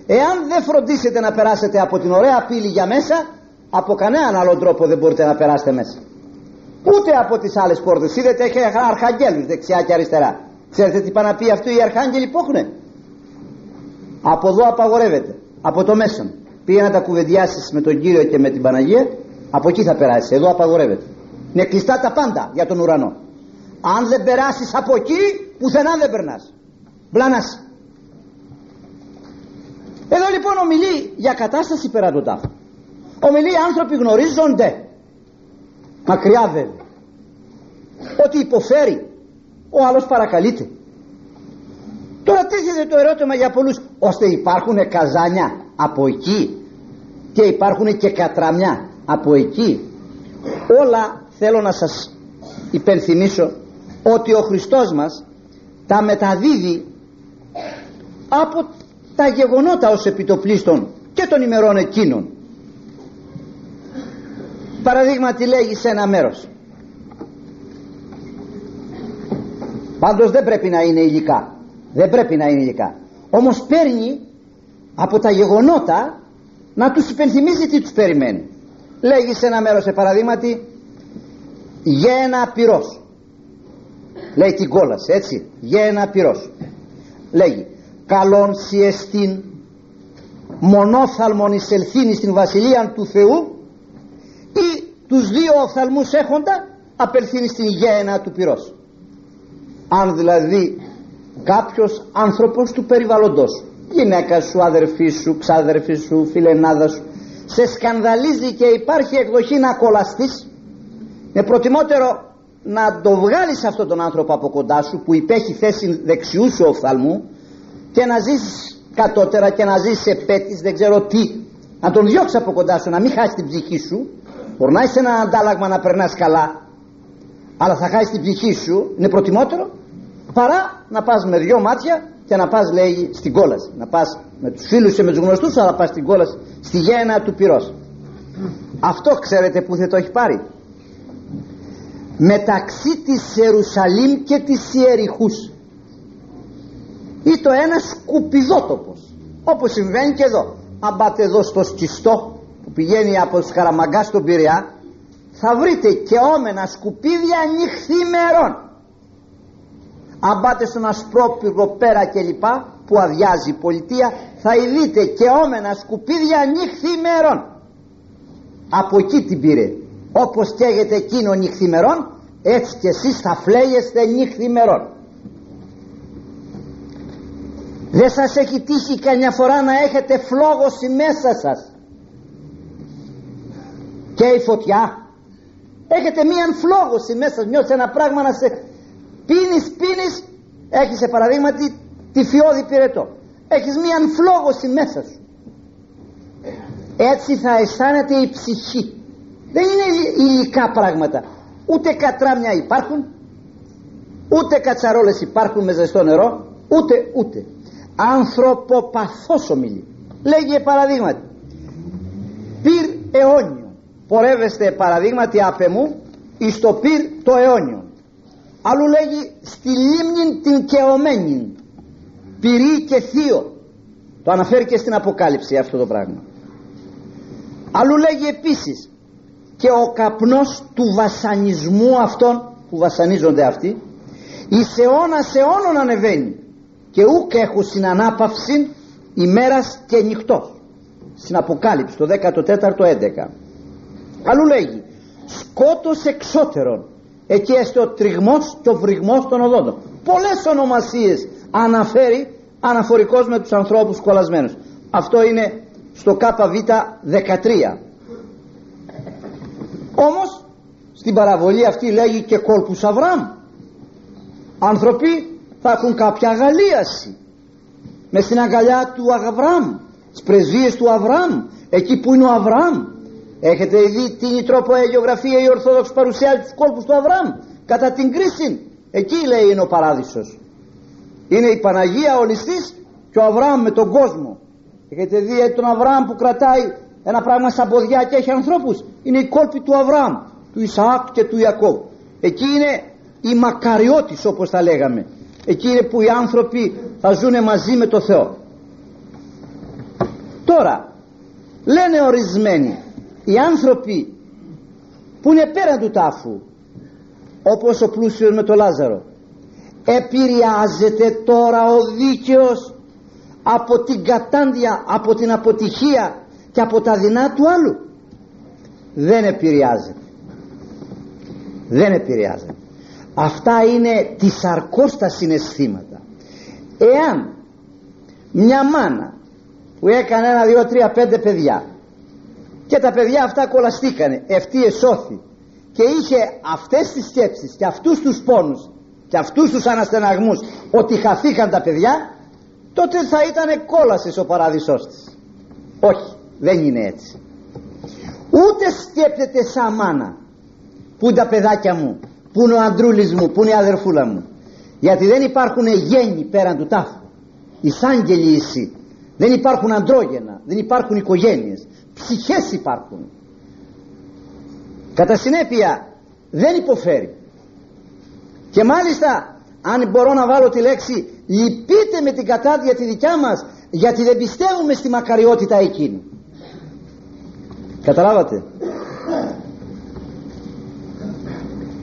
[SPEAKER 2] Εάν δεν φροντίσετε να περάσετε από την ωραία πύλη για μέσα από κανέναν άλλο τρόπο δεν μπορείτε να περάσετε μέσα. Ούτε από τις άλλες πόρτες. Είδετε έχει αρχαγγέλους δεξιά και αριστερά. Ξέρετε τι πάνε να πει αυτοί οι αρχάγγελοι που έχουν από εδώ απαγορεύεται. Από το μέσα πήγε να τα κουβεντιάσεις με τον Κύριο και με την Παναγία. Από εκεί θα περάσεις. Εδώ απαγορεύεται είναι κλειστά τα πάντα για τον ουρανό. Αν δεν περάσεις από εκεί πουθενά δεν περνάς. Μπλάνας. Εδώ λοιπόν ομιλεί για κατάσταση πέρα του τάφου. Ομιλεί άνθρωποι γνωρίζονται. Μακριά βέβαια ότι υποφέρει. Ο άλλος παρακαλείται. Τώρα τίθεται το ερώτημα για πολλούς ώστε υπάρχουν καζάνια από εκεί και υπάρχουν και κατραμιά από εκεί. Όλα θέλω να σας υπενθυμίσω ότι ο Χριστός μας τα μεταδίδει από τα γεγονότα ως επιτοπλίστων και των ημερών εκείνων. Παραδείγματι λέγει σε ένα μέρος πάντως δεν πρέπει να είναι υλικά δεν πρέπει να είναι υλικά όμως παίρνει από τα γεγονότα να τους υπενθυμίζει τι τους περιμένει. Λέγει σε ένα μέρος σε παραδείγματι γένα πυρός. Λέει την κόλαση έτσι. Γένα πυρός. Λέγει καλόν σιεστήν μονόθαλμον εισελθύνη στην βασιλεία του Θεού ή τους δύο οφθαλμούς έχοντα απελθύνει στην γένα του πυρός αν δηλαδή κάποιος άνθρωπος του περιβαλλοντός γυναίκα σου, αδερφή σου, ξάδερφή σου, φιλενάδα σου σε σκανδαλίζει και υπάρχει εκδοχή να κολλαστείς είναι προτιμότερο να το βγάλεις αυτόν τον άνθρωπο από κοντά σου που υπέχει θέση δεξιού σου οφθαλμού και να ζήσεις κατώτερα και να ζήσεις σε πέτης δεν ξέρω τι. Να τον διώξεις από κοντά σου να μην χάσεις την ψυχή σου. Μπορεί να είσαι ένα αντάλλαγμα να περνάς καλά αλλά θα χάσεις την ψυχή σου. Είναι προτιμότερο παρά να πας με δυο μάτια και να πας λέει στην κόλαση. Να πας με τους φίλους και με τους γνωστούς αλλά πας στην κόλαση στη γέννα του πυρός. Αυτό ξέρετε που θα το έχει πάρει μεταξύ της Ιερουσαλήμ και της Ιεριχούς. Ή το ένας σκουπιδότοπος όπως συμβαίνει και εδώ. Αν πάτε εδώ στο σκιστό που πηγαίνει από Σκαραμαγκά στον Πειραιά θα βρείτε και όμενα σκουπίδια νυχθημερών αν πάτε στον Ασπρόπυργο πέρα και λοιπά που αδειάζει η πολιτεία θα δείτε και όμενα σκουπίδια νυχθημερών από εκεί την πήρε όπως καίγεται εκείνο νυχθημερών έτσι και εσείς θα φλέγεστε νυχθημερών. Δεν σας έχει τύχει καμιά φορά να έχετε φλόγωση μέσα σας. Και η φωτιά. Έχετε μία φλόγωση μέσα σας. Νιώθεις ένα πράγμα να σε πίνεις πίνεις. Έχεις σε παραδείγματι τη φιώδη πυρετό. Έχεις μία φλόγωση μέσα σου. Έτσι θα αισθάνεται η ψυχή δεν είναι υλικά πράγματα. Ούτε κατράμια υπάρχουν ούτε κατσαρόλες υπάρχουν με ζεστό νερό ούτε ούτε. Ανθρωποπαθός ομιλεί. Λέγει παραδείγματι. Πυρ αιώνιο. Πορεύεστε παραδείγματι απ' μου εις το πυρ το αιώνιο αλλού λέγει στη λίμνη την κεωμένη πυρή και θείο το αναφέρει και στην Αποκάλυψη αυτό το πράγμα. Αλλού λέγει επίσης και ο καπνός του βασανισμού αυτών που βασανίζονται αυτοί εις αιώνας αιώνων ανεβαίνει. Και ούκ έχουν συνανάπαυση ημέρας και νυχτός. Στην Αποκάλυψη το 14ο 11 αλλού λέγει σκότος εξώτερων εκεί έστε ο τριγμός και ο βρυγμός των οδόντων. Πολλές ονομασίες αναφέρει αναφορικός με τους ανθρώπους κολλασμένους. Αυτό είναι στο ΚΒ 13 όμως στην παραβολή αυτή λέγει και κόλπους Αβραάμ. Άνθρωποι θα έχουν κάποια αγαλίαση. Μες στην αγκαλιά του Αβραάμ τις πρεσβείες του Αβραάμ εκεί που είναι ο Αβραάμ. Έχετε δει την τρόπο γεωγραφία η Ορθόδοξη παρουσιάζει τους κόλπους του Αβραάμ; Κατά την κρίση εκεί λέει είναι ο παράδεισος. Είναι η Παναγία ο ληστής και ο Αβραάμ με τον κόσμο. Έχετε δει τον Αβραάμ που κρατάει ένα πράγμα σαν ποδιά και έχει ανθρώπους. Είναι η κόλπη του Αβραάμ του Ισαάκ και του Ιακώβ. Εκεί είναι η μακαριώτης όπως τα λέγαμε. Εκεί είναι που οι άνθρωποι θα ζουν μαζί με το Θεό. Τώρα λένε ορισμένοι οι άνθρωποι που είναι πέραν του τάφου όπως ο πλούσιος με το Λάζαρο επηρεάζεται τώρα ο δίκαιος από την κατάντια από την αποτυχία και από τα δεινά του άλλου. Δεν επηρεάζεται δεν επηρεάζεται αυτά είναι τη αρκώστα συναισθήματα. Εάν μια μάνα που έκανε ένα, δύο, τρία, πέντε παιδιά και τα παιδιά αυτά κολαστήκανε ευτή εσώθη και είχε αυτές τις σκέψεις και αυτούς τους πόνους και αυτούς τους αναστεναγμούς ότι χαθήκαν τα παιδιά τότε θα ήταν κόλασης ο παράδεισός της. Όχι δεν είναι έτσι. Ούτε σκέπτεται σαν μάνα που είναι τα παιδάκια μου που είναι ο αντρούλης μου, που είναι η αδερφούλα μου. Γιατί δεν υπάρχουν γέννη πέραν του τάφου. Εισάγγελοι εσύ δεν υπάρχουν αντρόγενα. Δεν υπάρχουν οικογένειες. Ψυχές υπάρχουν. Κατά συνέπεια δεν υποφέρει. Και μάλιστα αν μπορώ να βάλω τη λέξη λυπείτε με την κατάδια τη δικιά μας γιατί δεν πιστεύουμε στη μακαριότητα εκείνη καταλάβατε;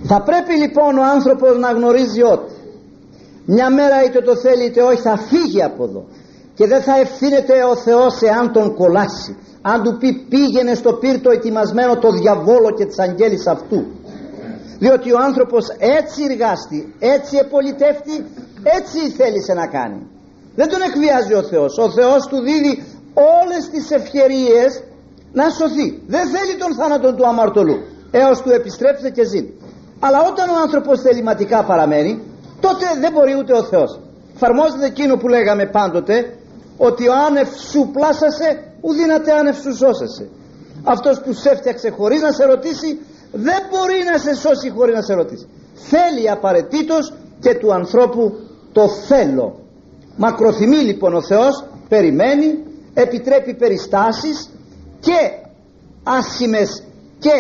[SPEAKER 2] Θα πρέπει λοιπόν ο άνθρωπος να γνωρίζει ότι μια μέρα είτε το θέλει είτε όχι θα φύγει από εδώ και δεν θα ευθύνεται ο Θεός εάν τον κολλάσει αν του πει πήγαινε στο πύρτο ετοιμασμένο το διαβόλο και της αγγέλης αυτού. Διότι ο άνθρωπος έτσι εργάστη έτσι επολιτεύτη έτσι θέλησε να κάνει. Δεν τον εκβιάζει ο Θεός. Ο Θεός του δίδει όλες τις ευκαιρίες να σωθεί. Δεν θέλει τον θάνατο του αμαρτωλού. Έως του επιστρέψει και ζει αλλά όταν ο άνθρωπος θεληματικά παραμένει τότε δεν μπορεί ούτε ο Θεός. Εφαρμόζεται εκείνο που λέγαμε πάντοτε ότι ο άνευ σου πλάσασε ουδύναται άνευ σου σώσεσαι αυτός που σε έφτιαξε χωρίς να σε ρωτήσει δεν μπορεί να σε σώσει χωρίς να σε ρωτήσει. Θέλει απαραίτητος και του ανθρώπου το θέλω. Μακροθυμεί λοιπόν ο Θεός περιμένει επιτρέπει περιστάσεις και άσχημες και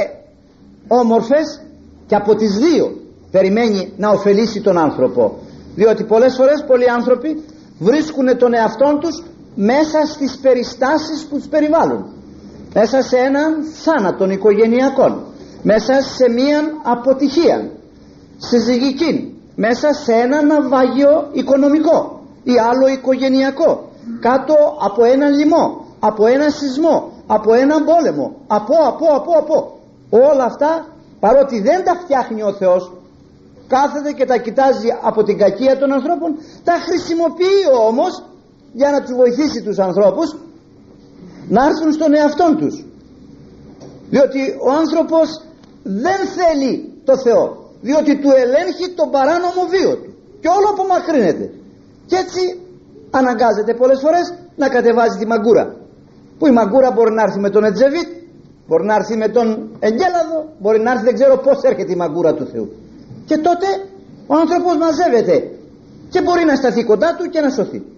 [SPEAKER 2] όμορφες και από τις δύο περιμένει να ωφελήσει τον άνθρωπο. Διότι πολλές φορές πολλοί άνθρωποι βρίσκουν τον εαυτό τους μέσα στις περιστάσεις που τους περιβάλλουν. Μέσα σε έναν θάνατον οικογενειακό μέσα σε μία αποτυχία συζυγική μέσα σε ένα ναυάγιο οικονομικό ή άλλο οικογενειακό. Κάτω από έναν λοιμό από ένα σεισμό από έναν πόλεμο. Από από από από. Όλα αυτά παρότι δεν τα φτιάχνει ο Θεός κάθεται και τα κοιτάζει από την κακία των ανθρώπων τα χρησιμοποιεί όμως για να τους βοηθήσει τους ανθρώπους να έρθουν στον εαυτό τους. Διότι ο άνθρωπος δεν θέλει το Θεό διότι του ελέγχει τον παράνομο βίο του και όλο απομακρύνεται και έτσι αναγκάζεται πολλές φορές να κατεβάζει τη μαγκούρα που η μαγκούρα μπορεί να έρθει με τον Ετζεβίτ μπορεί να έρθει με τον Εγγέλαδο μπορεί να έρθει δεν ξέρω πως έρχεται η μαγκούρα του Θεού. Και τότε ο άνθρωπος μαζεύεται και μπορεί να σταθεί κοντά του και να σωθεί